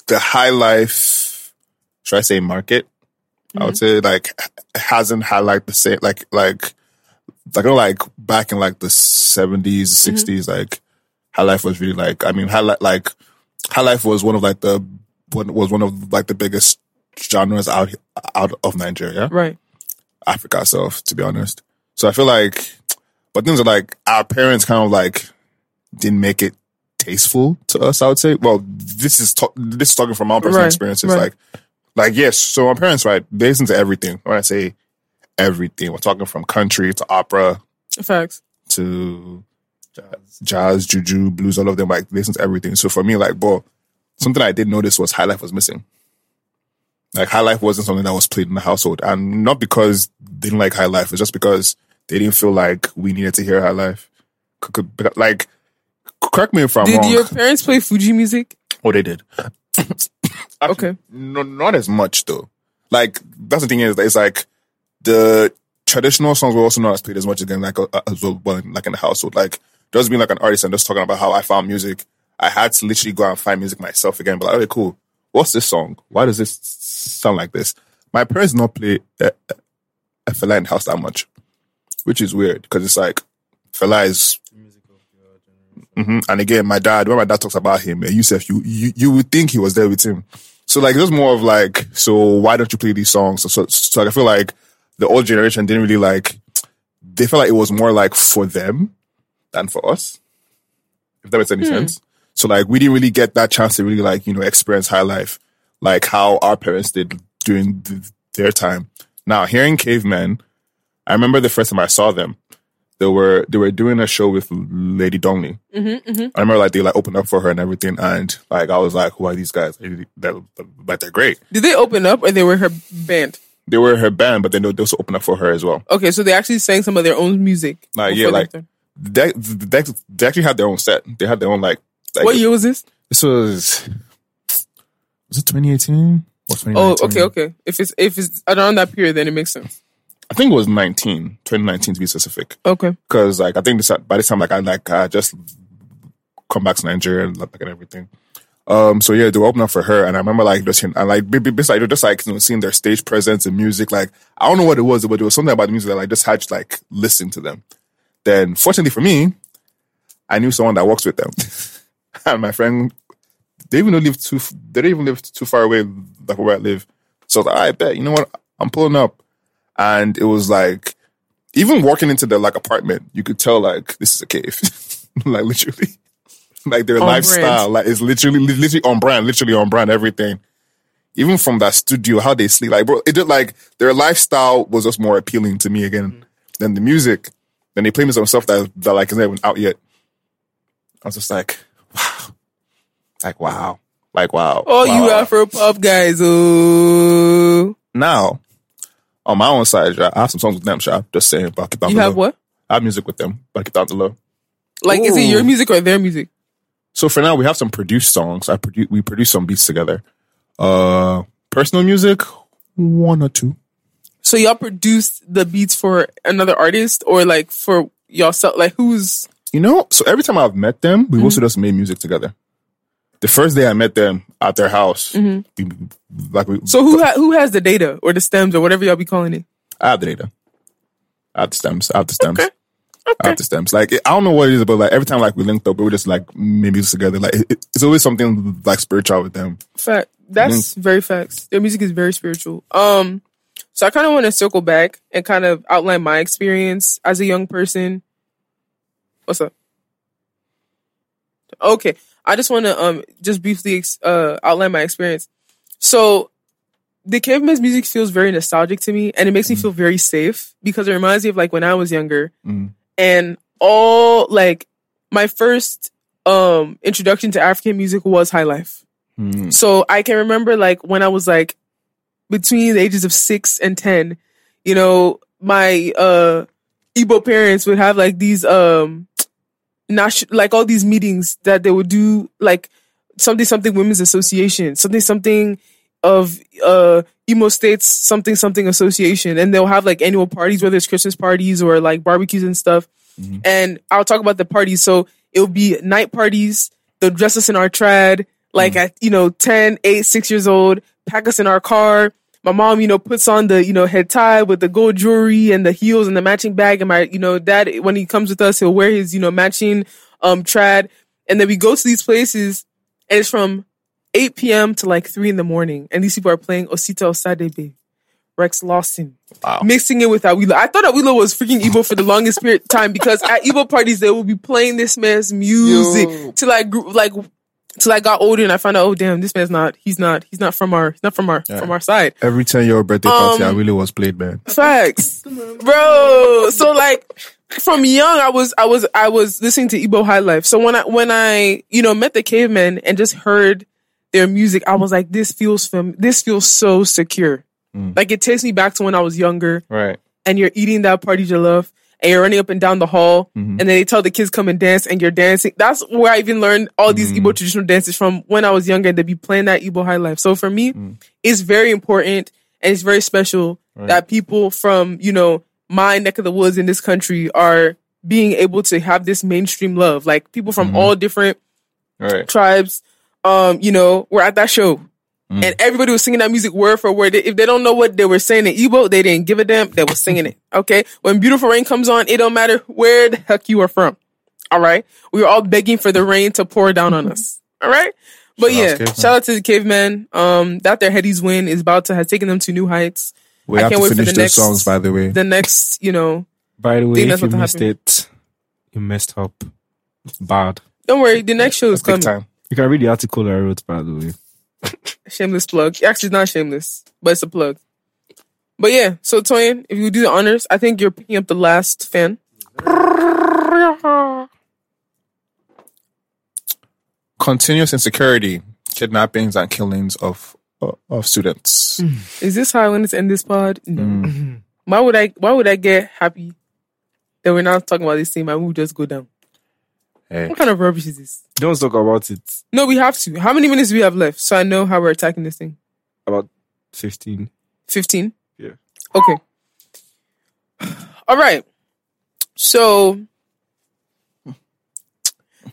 the high life, should I say market? I would mm-hmm. say like hasn't had like the same like like like like back in like the 70s 60s mm-hmm. like high life was really like I mean high li- like high life was one of like the one was one of like the biggest genres out out of Nigeria Right. Africa itself, to be honest. So I feel like, but things are like our parents kind of like didn't make it tasteful to us. I would say. Well, this is ta- this is talking from my own personal Right, experiences. right. Like, like yes. So my parents, right? They listen to everything. When I say everything, we're talking from country to opera Facts. to jazz, juju, blues, all of them. Like listen to everything. So for me, like, bro, something I did notice was high life was missing. Like high life wasn't something that was played in the household, and not because they didn't like high life. It's just because they didn't feel like we needed to hear high life. Like, correct me if I'm Did wrong. your parents play Fuji music? Oh, they did. Okay. No, not as much though. Like that's the thing is, it's like the traditional songs were also not as played as much again, like uh, as well, well, like in the household. Like just being like an artist and just talking about how I found music. I had to literally go out and find music myself again. But like, okay, cool. What's this song? Why does this sound like this? My parents not play uh, uh, Fela in house that much, which is weird because it's like Fela is hmm And again, my dad, when my dad talks about him, and Yusuf, you, you you would think he was there with him. So like, it was more of like, so why don't you play these songs? So, so, so I feel like the old generation didn't really like. They felt like it was more like for them than for us. If that makes any sense. So like, we didn't really get that chance to really like you know experience high life, like how our parents did during th- their time. Now, hearing cavemen, I remember the first time I saw them they were they were doing a show with Lady Donli. Mm-hmm, mm-hmm. I remember like they like opened up for her and everything, and like I was like, who are these guys? They're, but they're great. Did they open up or they were her band? They were her band, but then they also opened up for her as well. Okay, so they actually sang some of their own music. Like yeah, like. They, they they actually had their own set. They had their own like. like what year was this? This was was it 2018 or 2019? Oh, okay, okay. If it's if it's around that period, then it makes sense. I think it was 19, 2019 to be specific. Okay. because like I think this by this time like I like I just come back to Nigeria and like and everything. Um, so yeah, they were open up for her, and I remember like just and like b- b- just like you know seeing their stage presence and music. Like I don't know what it was, but there was something about the music that like just had to like listen to them. Then fortunately for me, I knew someone that works with them, and my friend they even don't live too they don't even live too far away like where I live. So I, was like, ah, I bet you know what? I'm pulling up, and it was like even walking into the like apartment, you could tell like this is a cave, like literally, like their On lifestyle, like it's literally literally on brand, literally on brand, everything. Even from that studio, how they sleep, like bro, it did like their lifestyle was just more appealing to me again mm-hmm. than the music. Then they play me some stuff that that like isn't even out yet. I was just like, wow, like wow, like wow. Oh, wow, you wow. Afro pop guys. Oh, now on my own side, I have some songs with them. Sha, just saying, but I keep on you have low. what? I have music with them, but I keep on the low. Like, is it your music or their music? So for now, we have some produced songs. I produce, we produce some beats together. Uh, personal music, one or two. So y'all produced the beats for another artist or like for yourself? Like, who's You know, so every time I've met them, we've also just made music together. The first day I met them at their house, we, like we, so who ha- who has the data or the stems or whatever y'all be calling it? I have the data. I have the stems. I have the stems. Okay. I have the stems. Like I don't know what it is, but like every time like we linked up, we were just like made music together. Like it, it's always something like spiritual with them. Fact. That's very facts. Their music is very spiritual. Um, so I kind of want to circle back and kind of outline my experience as a young person. What's up? Okay, I just want to um just briefly ex- uh outline my experience. So, the Caveman's music feels very nostalgic to me, and it makes me feel very safe because it reminds me of like when I was younger, Mm. and all like my first um introduction to African music was High Life. Mm. So I can remember like when I was like between the ages of six and ten, you know, my uh Igbo parents would have like these um not like all these meetings that they would do like something something women's association, something something of uh Imo States something something association and they'll have like annual parties whether it's Christmas parties or like barbecues and stuff. And I'll talk about the parties. So it'll be night parties. They'll dress us in our trad, like at, you know, 10, 8, 6 years old, pack us in our car. My mom, you know, puts on the, you know, head tie with the gold jewelry and the heels and the matching bag. And my, you know, dad, when he comes with us, he'll wear his, you know, matching, um, trad. And then we go to these places and it's from 8 p.m. to like 3 in the morning. And these people are playing Osita Osadebe, Rex Lawson, Wow. mixing it with Awilo. I thought Awilo was freaking Igbo for the longest period of time because at Igbo parties they will be playing this man's music Yo. I grew like till I got older and I found out oh damn this man's not he's not he's not from our he's not from our from our side. Every ten year birthday party, Um, I really was played, man. Facts, bro. So like from young I was I was I was listening to Igbo High Life. So when I when I you know met the cavemen and just heard their music, I was like, this feels fam- this feels so secure. Mm. Like it takes me back to when I was younger Right. and you're eating that party jollof and you're running up and down the hall Mhm. and then they tell the kids come and dance and you're dancing. That's where I even learned all these Mm. Igbo traditional dances from when I was younger and they'd be playing that Igbo high life. So for me, Mm. it's very important and it's very special Right. that people from, you know, my neck of the woods in this country are being able to have this mainstream love. Like people from Mhm. all different Right. tribes, um, you know, were at that show. Mm. And everybody was singing that music word for word. If they don't know what they were saying in Igbo, they didn't give a damn. They were singing it. Okay. When beautiful rain comes on, it don't matter where the heck you are from. All right. We were all begging for the rain to pour down on us. All right. But Shout yeah, to cavemen. shout out to the cavemen. Um, that their headies win is about to have taken them to new heights. We I have can't to wait for finish the those next- songs, by the way. The next, you know, By the way, if you missed happened. it, you messed up. Bad. don't worry. The next show is coming. time. You can read the article I wrote, by the way. Shameless plug. Actually, it's not shameless, but it's a plug. But yeah, so Toyin, if you do the honors, I think you're picking up the last fan. Continuous insecurity, kidnappings and killings of of, of students. Is this how I want to end this pod? No. Mm. Why would I? Why would I get happy that we're not talking about this thing? and we would just go down. Hey. What kind of rubbish is this? Don't talk about it. No, we have to. How many minutes do we have left? So I know how we're attacking this thing. About 15. Fifteen. Yeah. Okay. All right. So I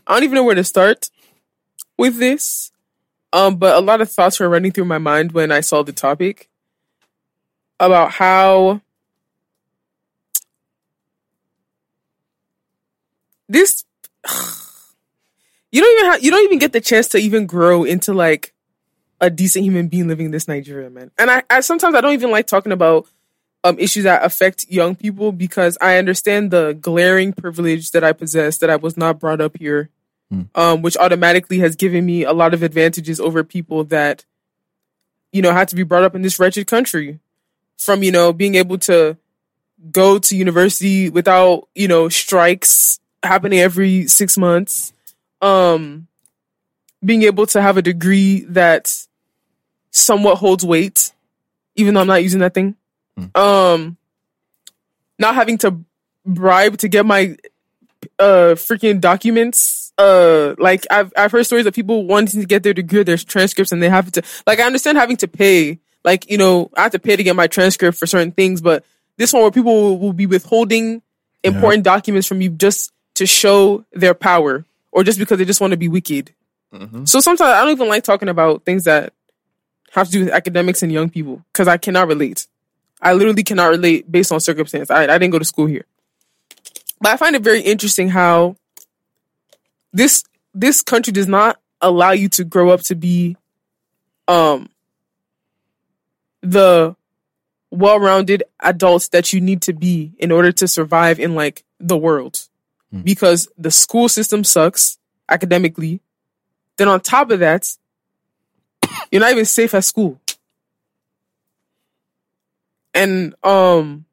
don't even know where to start with this. Um, but a lot of thoughts were running through my mind when I saw the topic about how this you don't even have, you don't even get the chance to even grow into like a decent human being living in this Nigeria, man. And I, I sometimes I don't even like talking about um issues that affect young people because I understand the glaring privilege that I possess that I was not brought up here. Hmm. Um, which automatically has given me a lot of advantages over people that, you know, had to be brought up in this wretched country. From, you know, being able to go to university without, you know, strikes happening every six months. Um being able to have a degree that somewhat holds weight, even though I'm not using that thing. Um, not having to bribe to get my uh freaking documents. Uh, like I've I've heard stories of people wanting to get their degree, their transcripts, and they have to. Like I understand having to pay. Like you know, I have to pay to get my transcript for certain things, but this one where people will, will be withholding important documents from you just to show their power, or just because they just want to be wicked. Mhm. So sometimes I don't even like talking about things that have to do with academics and young people because I cannot relate. I literally cannot relate based on circumstance. I, I didn't go to school here, but I find it very interesting how this this country does not allow you to grow up to be um the well-rounded adults that you need to be in order to survive in like the world because the school system sucks academically. Then on top of that you're not even safe at school. And um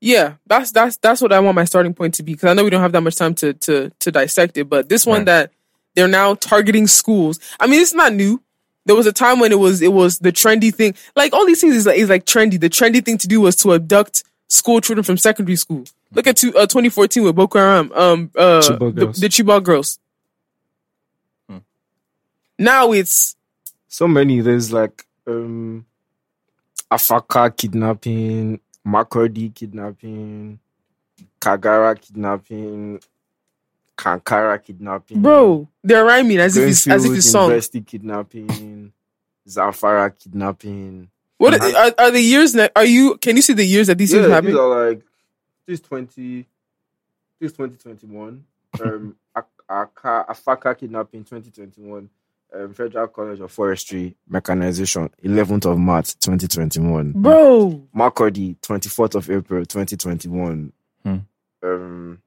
yeah that's that's that's what i want my starting point to be because i know we don't have that much time to to to dissect it but this one Right. that they're now targeting schools. I mean it's not new. There was a time when it was it was the trendy thing. Like all these things is like is like trendy. The trendy thing to do was to abduct school children from secondary school look at two, uh, 2014 with boko haram um uh the, the chibok girls Hmm. now it's So many. There's like um Afaka kidnapping, Makurdi kidnapping, Kagara kidnapping, Kankara kidnapping. bro they're rhyming as if it's as if Greenfield it's song University kidnapping, Zamfara kidnapping. What are, are the years that are you can you see the years that these things yeah, happen these are like this twenty, this twenty twenty one. Um, Ak- Aka- Afaka kidnapping twenty twenty one. Um, Federal College of Forestry Mechanization, 11th of March 2021. bro Makurdi, 24th of April 2021. Hmm. Um,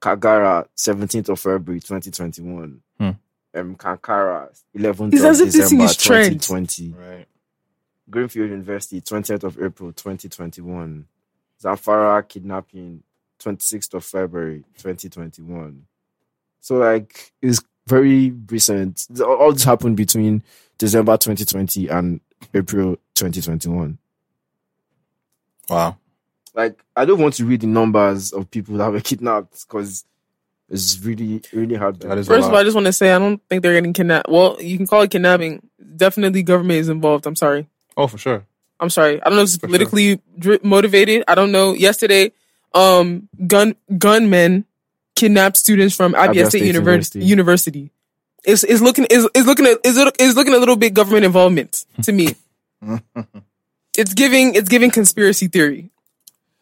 Kagara, 17th of February 2021. Hmm. Um, Kankara, 11th It's of as if this thing December is trend. 2020. Right. Greenfield University, 20th of April 2021. Zamfara kidnapping, 26th of February 2021. So like it's very recent. All this happened between December 2020 and April 2021. Wow. Like I don't want to read the numbers of people that were kidnapped because it's really really hard. That is a First of all. I just want to say I don't think they're getting kidnapped. Well, you can call it kidnapping. Definitely, government is involved. I'm sorry. Oh, for sure. I'm sorry. I don't know if it's For politically dri- motivated. I don't know. Yesterday, um, gun gunmen kidnapped students from Abia, State, State Univer- University. University. It's, it's looking is is looking at is is looking a little bit government involvement to me. it's giving it's giving conspiracy theory.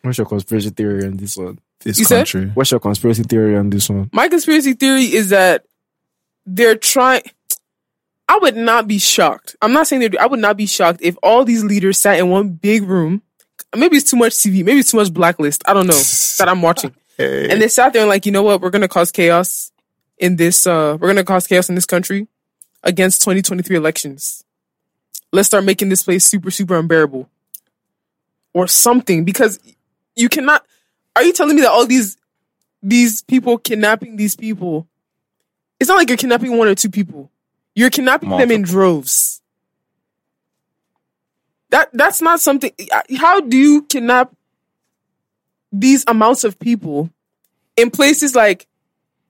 What's your conspiracy theory on this one? This You said? country. What's your conspiracy theory on this one? My conspiracy theory is that they're trying. I would not be shocked. I'm not saying they. I would not be shocked if all these leaders sat in one big room. Maybe it's too much TV. Maybe it's too much blacklist. I don't know that I'm watching. Hey. And they sat there and like, you know what? We're gonna cause chaos in this. uh We're gonna cause chaos in this country against 2023 elections. Let's start making this place super super unbearable, or something. Because you cannot. Are you telling me that all these these people kidnapping these people? It's not like you're kidnapping one or two people. You're kidnapping them in droves. That that's not something. How do you kidnap these amounts of people in places like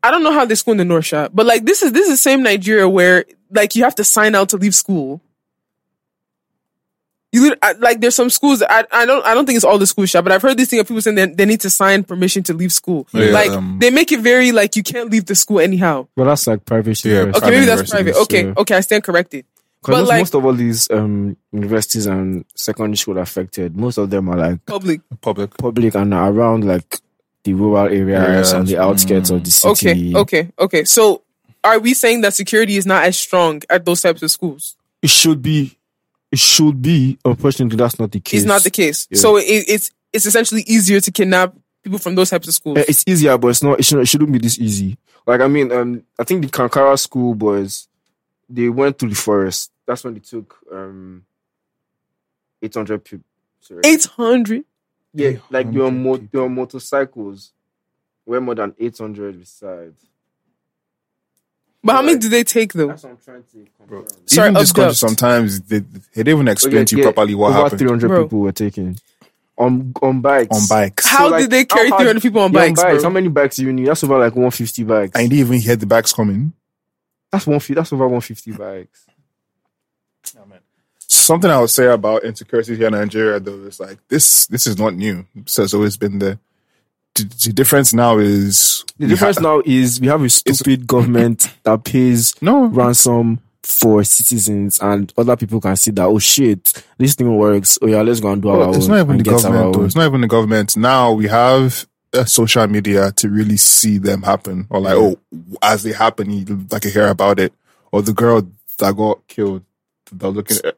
I don't know how they school in the North but like this is this is the same Nigeria where like you have to sign out to leave school. You I- like there's some schools that I I don't I don't think it's all the school shop, but I've heard this thing of people saying that they need to sign permission to leave school. Yeah, like um, they make it very like you can't leave the school anyhow. Well, that's like private Yeah, university. Okay, maybe that's private. Okay, yeah. okay, I stand corrected. Because most, like most of all these um, universities and secondary school affected, most of them are like public. Public. public and around like the rural areas Yes, on the outskirts of the city. Okay, okay, okay. So are we saying that security is not as strong at those types of schools? It should be. It should be. Unfortunately, that's not the case. It's not the case. Yeah. So it, it's it's essentially easier to kidnap people from those types of schools. Eh, It's easier, but it's not. It shouldn't, it shouldn't be this easy. Like I mean, um, I think the Kankara school boys, they went to the forest. That's when they took um, eight hundred people. Sorry. Eight hundred. Yeah, like they were, 800 mo- they were motorcycles. Were more than eight hundred besides. But how many like- do they take though? That's what I'm trying to confirm. Sorry, Even this country, abduct. sometimes they, they didn't even explain Okay, to you yeah, properly what Over happened 300 Bro. people were taken on on bikes. on bikes. How like, did they carry how hard- 300 people on Yeah, bikes, bro? How many bikes do you need? That's over like 150 bikes. I didn't even hear the bikes coming. That's one. That's over 150 bikes. Something I would say about insecurity here in Nigeria, though, is like this. This is not new. This has always been there. The, the difference now is The we difference ha- now is we have a stupid government that pays No, ransom for citizens, and other people can see that. Oh shit, this thing works. Oh yeah, let's go and do our Well, own. it's not even the government. Though. It's not even the government. Now we have uh, social media to really see them happen, or like, oh, as they happen, you like you hear about it, or the girl that got killed, that looking uh,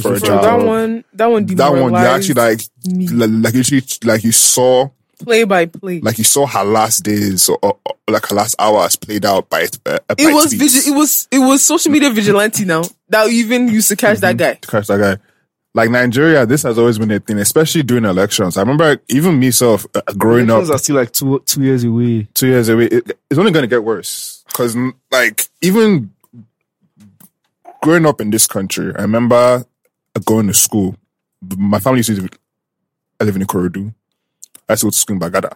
for a Bro, Bro, job. that one, that one, that one, you actually like, me. like, like you actually, like you saw, play by play. like you saw her last days or, or like her last hours played out by uh, by it was vigi- it was it was social media vigilante now that even used to catch that guy. Curse that guy. Like Nigeria, this has always been a thing, especially during elections. I remember even myself uh, growing up Elections are still like two two years away. two years away. It, it's only going to get worse because, like, even growing up in this country, I remember going to school. My family used to live, I live in Ikorodu. I used to go to school in Bagada.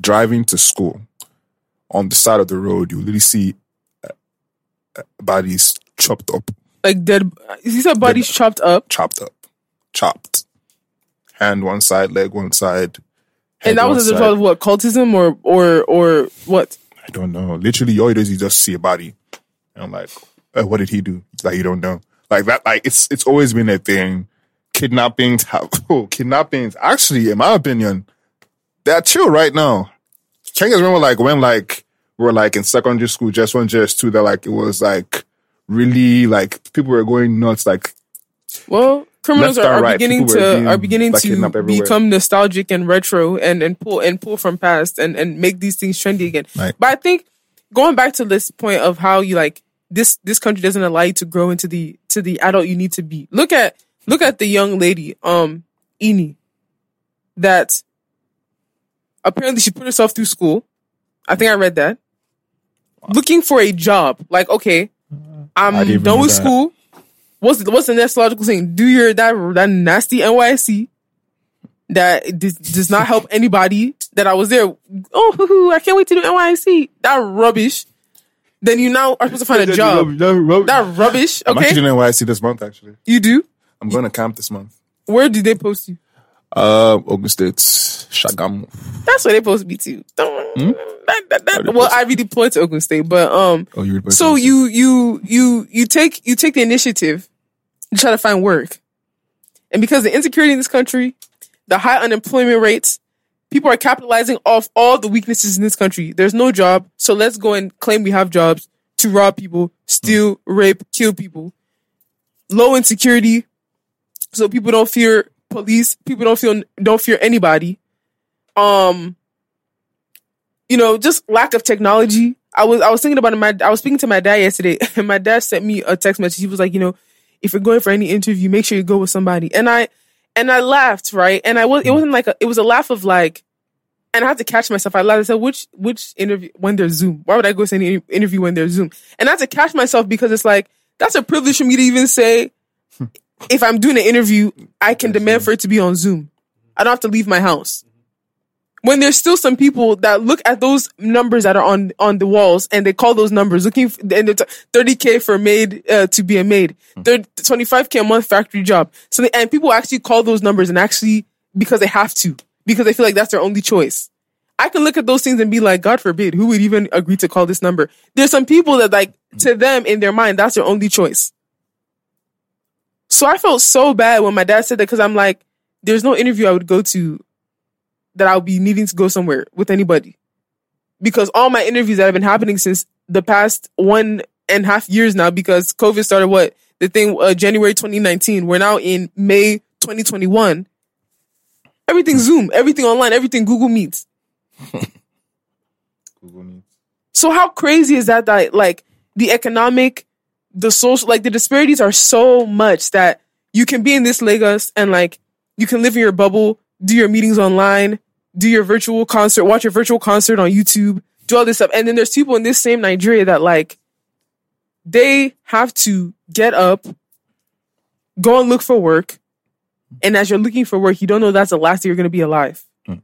Driving to school on the side of the road, you literally see uh, uh, bodies chopped up, Like dead. He said bodies chopped up, chopped up, chopped. Hand one side, leg one side. and that was as a result of what cultism or or or what? I don't know. Literally, all you do is you just see a body. And I'm like, what did he do? Like, you don't know. Like that, like, it's, it's always been a thing. Kidnappings have, oh, kidnappings, actually, in my opinion, they're chill right now. Can you guys remember, like, when, like, we were, like, in secondary school, just one, just two, that, like, it was, like, really, like, people were going nuts, like, Well, criminals are, are right, beginning to being, are beginning to everywhere. become nostalgic and retro and and pull and pull from past and and make these things trendy again. Right. But I think going back to this point of how you like this this country doesn't allow you to grow into the to the adult you need to be. Look at look at the young lady, um, Ini. that apparently she put herself through school. I think I read that. Looking for a job. Like, okay, I'm done with that. school. What's the, what's the next logical thing? Do your that that nasty NYSC that does, does not help anybody. That I was there. Oh, I can't wait to do NYSC. That rubbish. Then you now are supposed to find a job. That rubbish. Okay. I'm actually doing NYSC this month. Actually, you do. I'm going to camp this month. Where did they post you? Uh, Ogun State, Shagamu. That's where they supposed to too. Hmm? that, that, that, well, I redeployed to Oakland State, but um, Oh, you. so you you you you take you take the initiative to try to find work, and because the insecurity in this country, the high unemployment rates, people are capitalizing off all the weaknesses in this country. There's no job, so let's go and claim we have jobs to rob people, steal, rape, kill people. Low insecurity, so people don't fear police. People don't feel don't fear anybody. Um, you know, just lack of technology. I was I was thinking about it. My I was speaking to my dad yesterday, and my dad sent me a text message. He was like, you know, if you're going for any interview, make sure you go with somebody. And I and I laughed, right? And I was it wasn't like a it was a laugh of like, and I had to catch myself. I laughed. I said, which which interview when there's Zoom? Why would I go to any interview when there's Zoom? And I had to catch myself because it's like that's a privilege for me to even say. If I'm doing an interview, I can demand for it to be on Zoom. I don't have to leave my house. When there's still some people that look at those numbers that are on on the walls and they call those numbers looking f and it's 30k for a maid uh, to be a maid 30, 25k a month factory job. So they, and people actually call those numbers and actually because they have to because they feel like that's their only choice. I can look at those things and be like god forbid who would even agree to call this number? There's some people that like to them in their mind that's their only choice so i felt so bad when my dad said that because i'm like there's no interview i would go to that I'll be needing to go somewhere with anybody. Because all my interviews that have been happening since the past one and a half years now, because COVID started what? The thing, uh, January 2019. We're now in May 2021. Everything Zoom, everything online, everything Google Meets. Google Meet. So how crazy is that that like the economic, the social like the disparities are so much that you can be in this Lagos and like you can live in your bubble, do your meetings online, do your virtual concert, watch your virtual concert on YouTube, do all this stuff. And then there's people in this same Nigeria that like they have to get up, go and look for work. And as you're looking for work, you don't know that's the last day you're gonna be alive. Mm.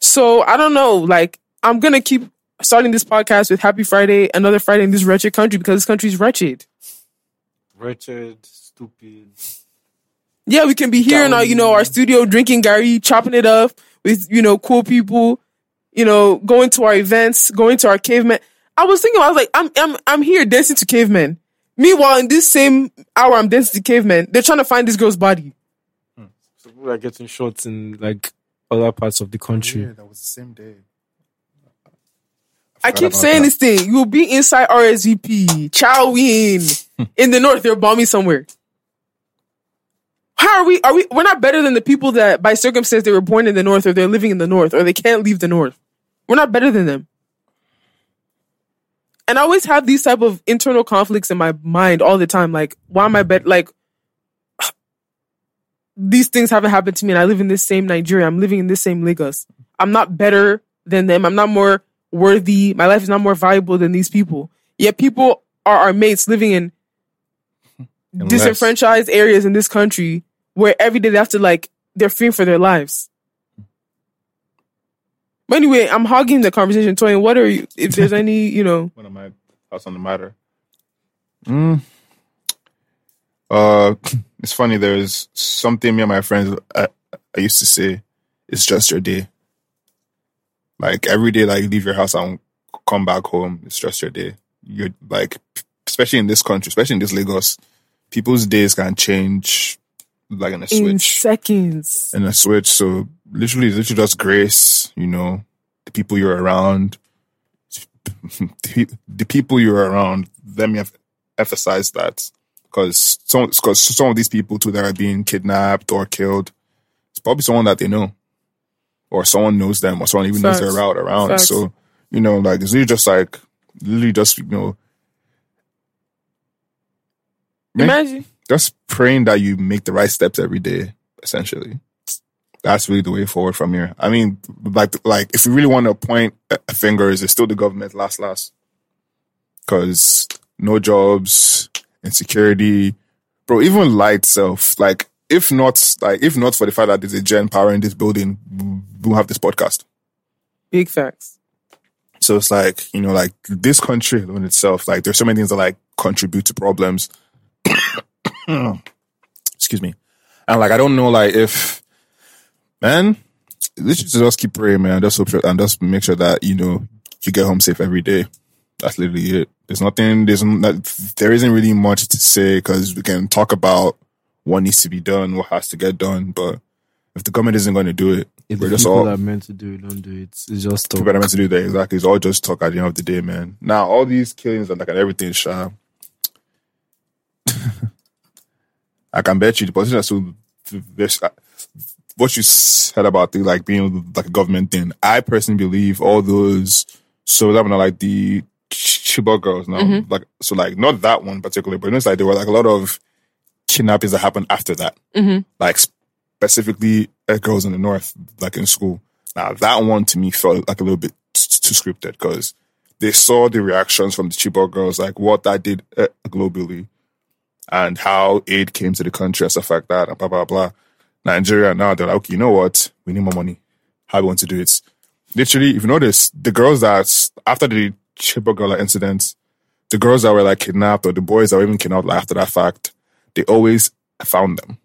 So I don't know. Like I'm gonna keep starting this podcast with Happy Friday, another Friday in this wretched country because this country is wretched. Wretched, stupid. Yeah, we can be here in our, you know, our studio drinking gari, chopping it up with, you know, cool people, you know, going to our events, going to our cavemen. I was thinking, I was like, I'm, I'm, I'm here dancing to cavemen. Meanwhile, in this same hour, I'm dancing to cavemen. They're trying to find this girl's body. Hmm. So people are getting shots in like other parts of the country. Yeah, that was the same day. I keep saying that. this thing. You will be inside RSVP. Chow win. In the north, they're bombing somewhere. How are we? Are we? We're not better than the people that, by circumstance, they were born in the north, or they're living in the north, or they can't leave the north. We're not better than them. And I always have these type of internal conflicts in my mind all the time. Like, why am I bet? Like, these things haven't happened to me, and I live in this same Nigeria. I'm living in this same Lagos. I'm not better than them. I'm not more worthy. My life is not more valuable than these people. Yet people are our mates living in Unless- disenfranchised areas in this country where every day they have to like they're fearing for their lives. But anyway, I'm hogging the conversation. Toy, what are you? If there's any, you know, What am I? Thoughts on the matter? Mm. Uh, it's funny. There's something me and my friends I, I used to say. It's just your day. Like every day, like leave your house and come back home. It's just your day. You're like, especially in this country, especially in this Lagos, people's days can change like in a switch. in seconds. in a switch. So literally, literally just grace. You know, the people you're around, the, the people you're around. Let me em- emphasize that because some because some of these people too that are being kidnapped or killed, it's probably someone that they know, or someone knows them, or someone even knows Facts. their route around. Facts. So you know, like it's really just like literally just you know. Imagine just praying that you make the right steps every day, essentially. That's really the way forward from here. I mean, like, like if you really want to point a finger, is it still the government last, last? Because no jobs, insecurity, bro. Even light self, like if not, like if not for the fact that there's a gen power in this building, we'll have this podcast. Big facts. So it's like, you know, like this country in itself, like there's so many things that like contribute to problems. Excuse me. And like, I don't know, like if, man, let's just keep praying, man. Just hope and just make sure that, you know, you get home safe every day. That's literally it. There's nothing, there's not, there isn't really much to say because we can talk about what needs to be done, what has to get done. But if the government isn't going to do it, If we're the just people all that are meant to do it don't do it, it's just people talk. that are meant to do that exactly. It's all just talk at the end of the day, man. Now all these killings and like and everything, sha. I can bet you the position so this uh, what you said about the like being like a government thing. I personally believe all those so that one like the Chibok girls now, mm-hmm. like so like not that one particularly, but it's like there were like a lot of kidnappings that happened after that, like specifically uh, girls in the north, like in school. Now that one to me felt like a little bit too scripted because they saw the reactions from the Chibok girls, like what that did uh, globally, and how aid came to the country and stuff like that, and blah blah blah. Nigeria now they're like, okay, you know what? We need more money. How do we want to do it? Literally, if you notice, the girls that after the Chibok girl incident, the girls that were like kidnapped or the boys that were even kidnapped like, after that fact, they always found them.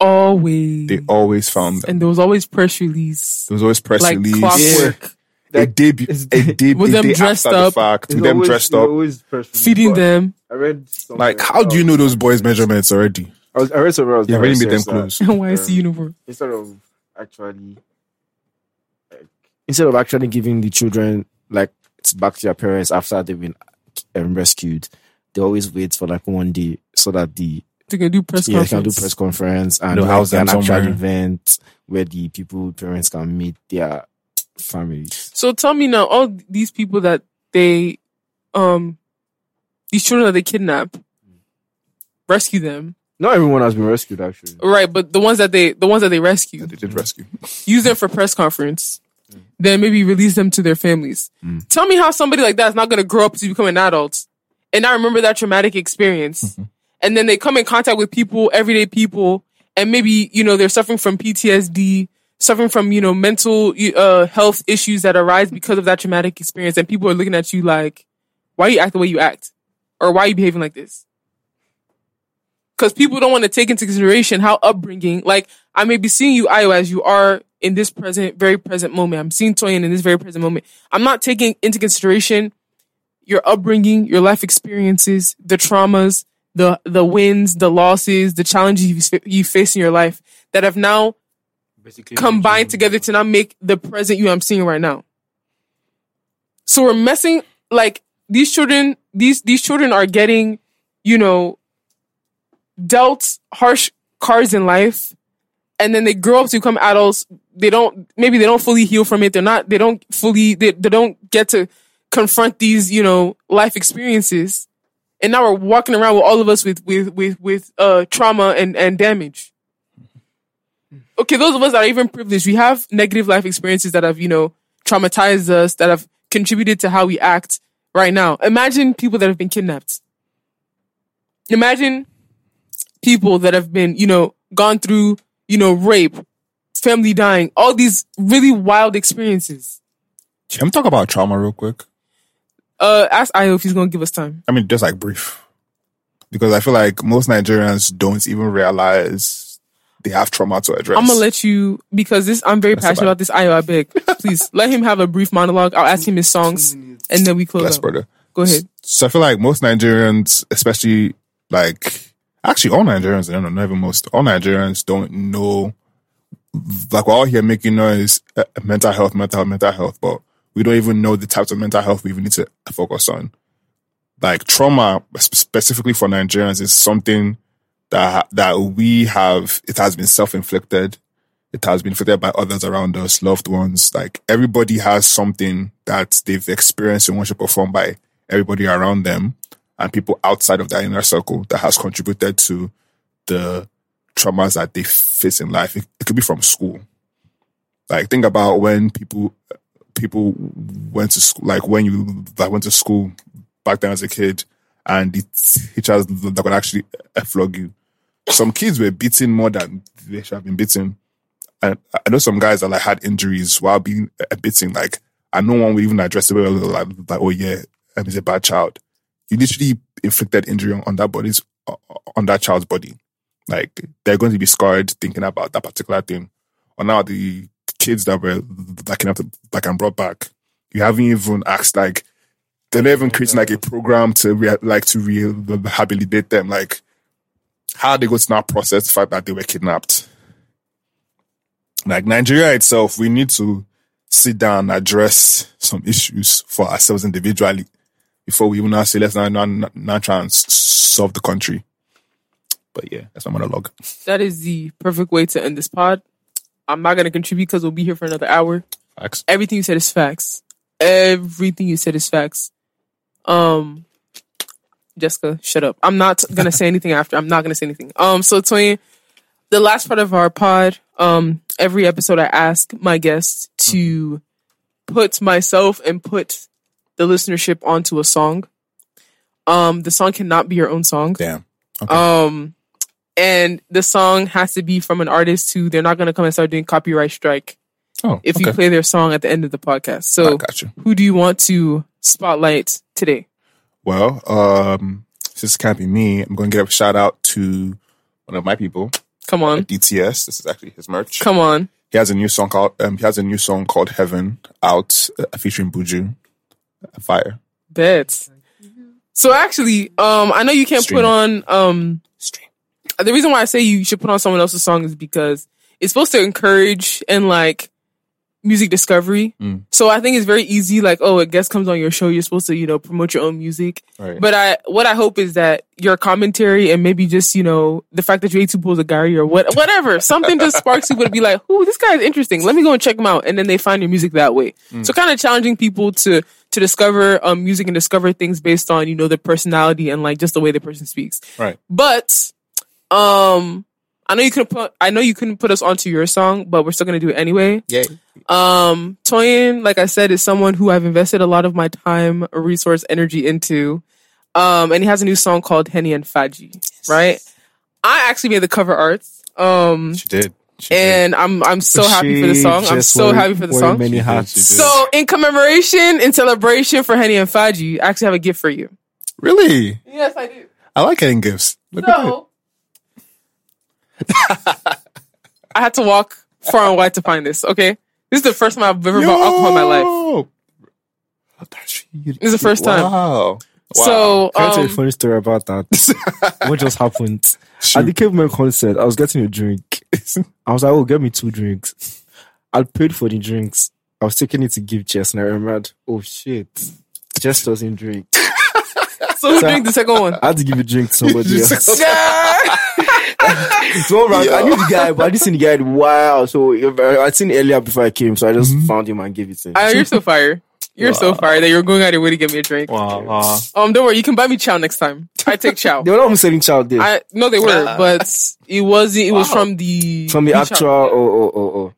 Always. They always found them. and there was always press release. There was always press Like release. clockwork. A day, be- a day, With a them day dressed after up. the fact, with them always- dressed up. always press release, Feeding them. I read Like, how do you know those boys' measurements already? I, was, I read somewhere. I was You doing already made them research that close. NYSC uniform. Instead of actually, like, instead of actually giving the children like it's back to their parents after they've been um, rescued, they always wait for like one day so that the They can do press yeah, they can conference. do press conference and They'll like, house them an actual somewhere. event where the people parents can meet their families. So tell me now, all these people that they, um, these children that they kidnap, rescue them, Not everyone has been rescued actually. right? But the ones that they, the ones that they rescue, They did rescue. use them for press conference, then maybe release them to their families. Tell me how somebody like that is not going to grow up to become an adult and not remember that traumatic experience. And then they come in contact with people, everyday people, and maybe, you know, they're suffering from PTSD, suffering from, you know, mental uh, health issues that arise because of that traumatic experience. And people are looking at you like, why you act the way you act? Or why are you behaving like this? Because people don't want to take into consideration how upbringing, like I may be seeing you, Io, as you are in this present, very present moment. I'm seeing Toyin in this very present moment. I'm not taking into consideration your upbringing, your life experiences, the traumas, the the wins, the losses, the challenges you you face in your life that have now Basically, combined together to now make the present you I'm seeing right now. So we're messing like these children, these these children are getting, you know, dealt harsh cards in life, and then they grow up to become adults. They don't maybe they don't fully heal from it. They're not they don't fully they, they don't get to confront these, you know, life experiences. And now we're walking around with all of us with with with with uh trauma and and damage okay, those of us that are even privileged, we have negative life experiences that have, you know, traumatized us, that have contributed to how we act right now. Imagine people that have been kidnapped. Imagine people that have been, you know, gone through, you know, rape, family dying, all these really wild experiences. Can we talk about trauma real quick? Uh, ask Io if he's gonna give us time. I mean, just like brief. Because I feel like most Nigerians don't even realize they have trauma to address. I'm gonna let you because this. I'm very That's passionate about- about this. Io, I beg, please let him have a brief monologue. I'll ask him his songs, and then we close Bless, up. brother. Go ahead. So I feel like most Nigerians, especially like actually all Nigerians, I don't know, not even most, all Nigerians don't know. Like we're all here making noise, uh, mental health, mental health, mental health, but we don't even know the types of mental health we even need to focus on. Like trauma, specifically for Nigerians, is something that that we have. It has been self inflicted. It has been inflicted by others around us, loved ones. Like everybody has something that they've experienced and want to perform by everybody around them. and people outside of that inner circle that has contributed to the traumas that they face in life. It, it could be from school. Like think about when people people went to school, like when you like went to school back then as a kid, and the teachers that could actually flog you. Some kids were beaten more than they should have been beaten. And I know some guys that like had injuries while being beaten, like, and no one would even address it. Like, like, oh yeah, um, he's a bad child. You literally inflicted injury on, on that body's on that child's body. Like they're going to be scarred thinking about that particular thing. Or now the kids that were that came up to, like and brought back, you haven't even asked like they're not even creating like a program to re- like to rehabilitate them. Like how they going to now process the fact that they were kidnapped? Like Nigeria itself, we need to sit down address some issues for ourselves individually before we even now say let's not, not, not try and solve the country. But yeah, that's my monologue. That is the perfect way to end this pod. I'm not gonna contribute because we'll be here for another hour. Facts. Everything you said is facts. Everything you said is facts. Um, Jessica, shut up. I'm not gonna say anything after. I'm not gonna say anything. Um, so Twain, the last part of our pod. Um, every episode I ask my guests to put myself and put the listenership onto a song. Um, the song cannot be your own song. Damn. Um, and the song has to be from an artist who they're not going to come and start doing copyright strike Oh, if okay. you play their song at the end of the podcast. So, who do you want to spotlight today? Well, um, since it can't be me, I'm going to give a shout out to one of my people, Come on, DTS. This is actually his merch. come on. He has a new song called um, he has a new song called Heaven out uh, featuring Buju. Fire. Bet. So actually, um, I know you can't Stream put it. on um. Stream. The reason why I say you should put on someone else's song is because it's supposed to encourage and like music discovery. Mm. So I think it's very easy. Like, oh, a guest comes on your show, you're supposed to you know promote your own music. Right. But I, what I hope is that your commentary and maybe just you know the fact that you ate two bowls of gari or what, whatever, something just sparks people to be like, "Ooh, this guy is interesting. Let me go and check him out." And then they find your music that way. So kind of challenging people to to discover um, music and discover things based on you know their personality and like just the way the person speaks. right. But um, I know you couldn't put I know you couldn't put us onto your song, but we're still gonna do it anyway. Yay. Um, Toyin, like I said, is someone who I've invested a lot of my time, resource, energy into. Um, and he has a new song called Henny and Faji, right? I actually made the cover art. Um, She did. She did. and I'm I'm so happy for the song. I'm so happy for the song. Many hats. So in commemoration, in celebration for Henny and Faji, I actually have a gift for you. Really? Yes, I do. I like getting gifts. Look. So I had to walk far and wide to find this. Okay, this is the first time I've ever bought alcohol in my life. Yo! That's This is the first time. Wow. Wow. So Can I tell you a um, funny story about that? what just happened? Shoot. At the Caveman concert, I was getting a drink. I was like, oh, get me two drinks. I paid for the drinks. I was taking it to give Jess, and I remembered, oh shit, Jess doesn't drink. so who drank the second one? I had to give a drink to somebody else. Just- Yeah. So right, I knew the guy, but I didn't see the guy in a while. So I- I'd seen him earlier before I came, so I just found him and gave it to him. Ah, you're so fire. You're so fire that you're going out of your way to get me a drink. Wow. wow. Um, don't worry, you can buy me chow next time. I take chow. they were not even selling chow there. I no, they were, but it wasn't. It was from the from the actual, house. oh, oh, oh, oh.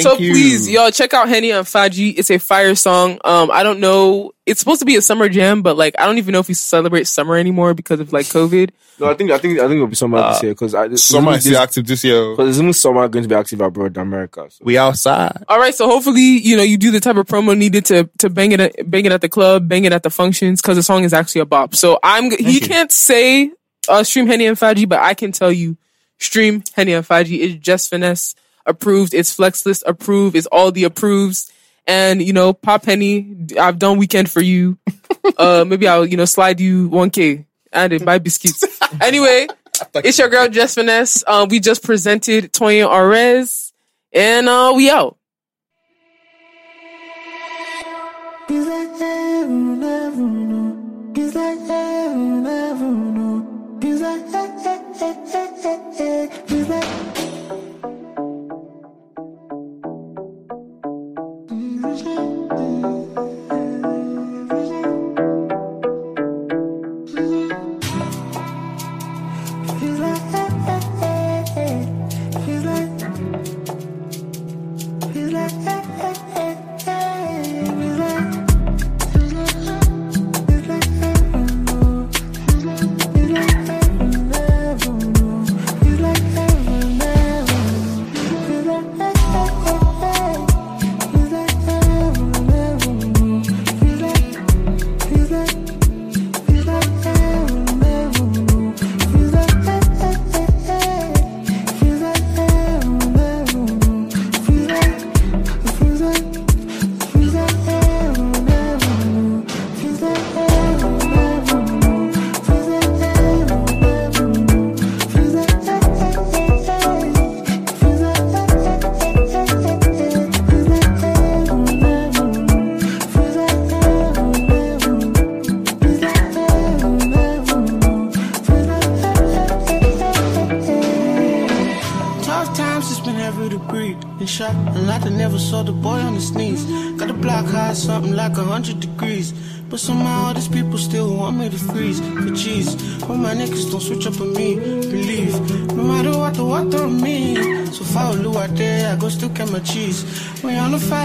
So you. please, y'all check out Henny and Faji. It's a fire song. Um, I don't know. It's supposed to be a summer jam, but like I don't even know if we celebrate summer anymore because of like COVID. No, I think, I think, I think it'll be summer this year because I Summer is still active this year. Because there's even summer going to be active abroad in America. So. We outside. All right, so hopefully, you know, you do the type of promo needed to to bang it at, bang it at the club, bang it at the functions, because the song is actually a bop. So I'm he you. can't say uh, stream Henny and Faji, but I can tell you stream Henny and Faji is just finesse approved. It's flex list approved. It's all the approves. And you know, Pop Penny, I've done weekend for you. uh, maybe I'll you know slide you one k and it buy biscuits. anyway, it's your girl Jess Finesse. Uh, we just presented Toyin Arez, and uh, we out. He's like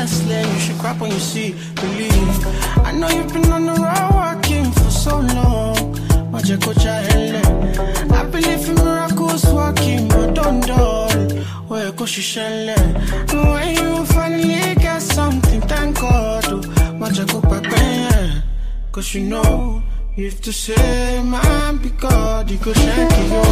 you should crap when you see believe. I know you've been on the road working for so long. Majekocha ele. I believe in miracles working, but don't do Where go she? When you finally get something, thank God. Majekopa penye. Cause you know, you have to say, man, because you go shake you.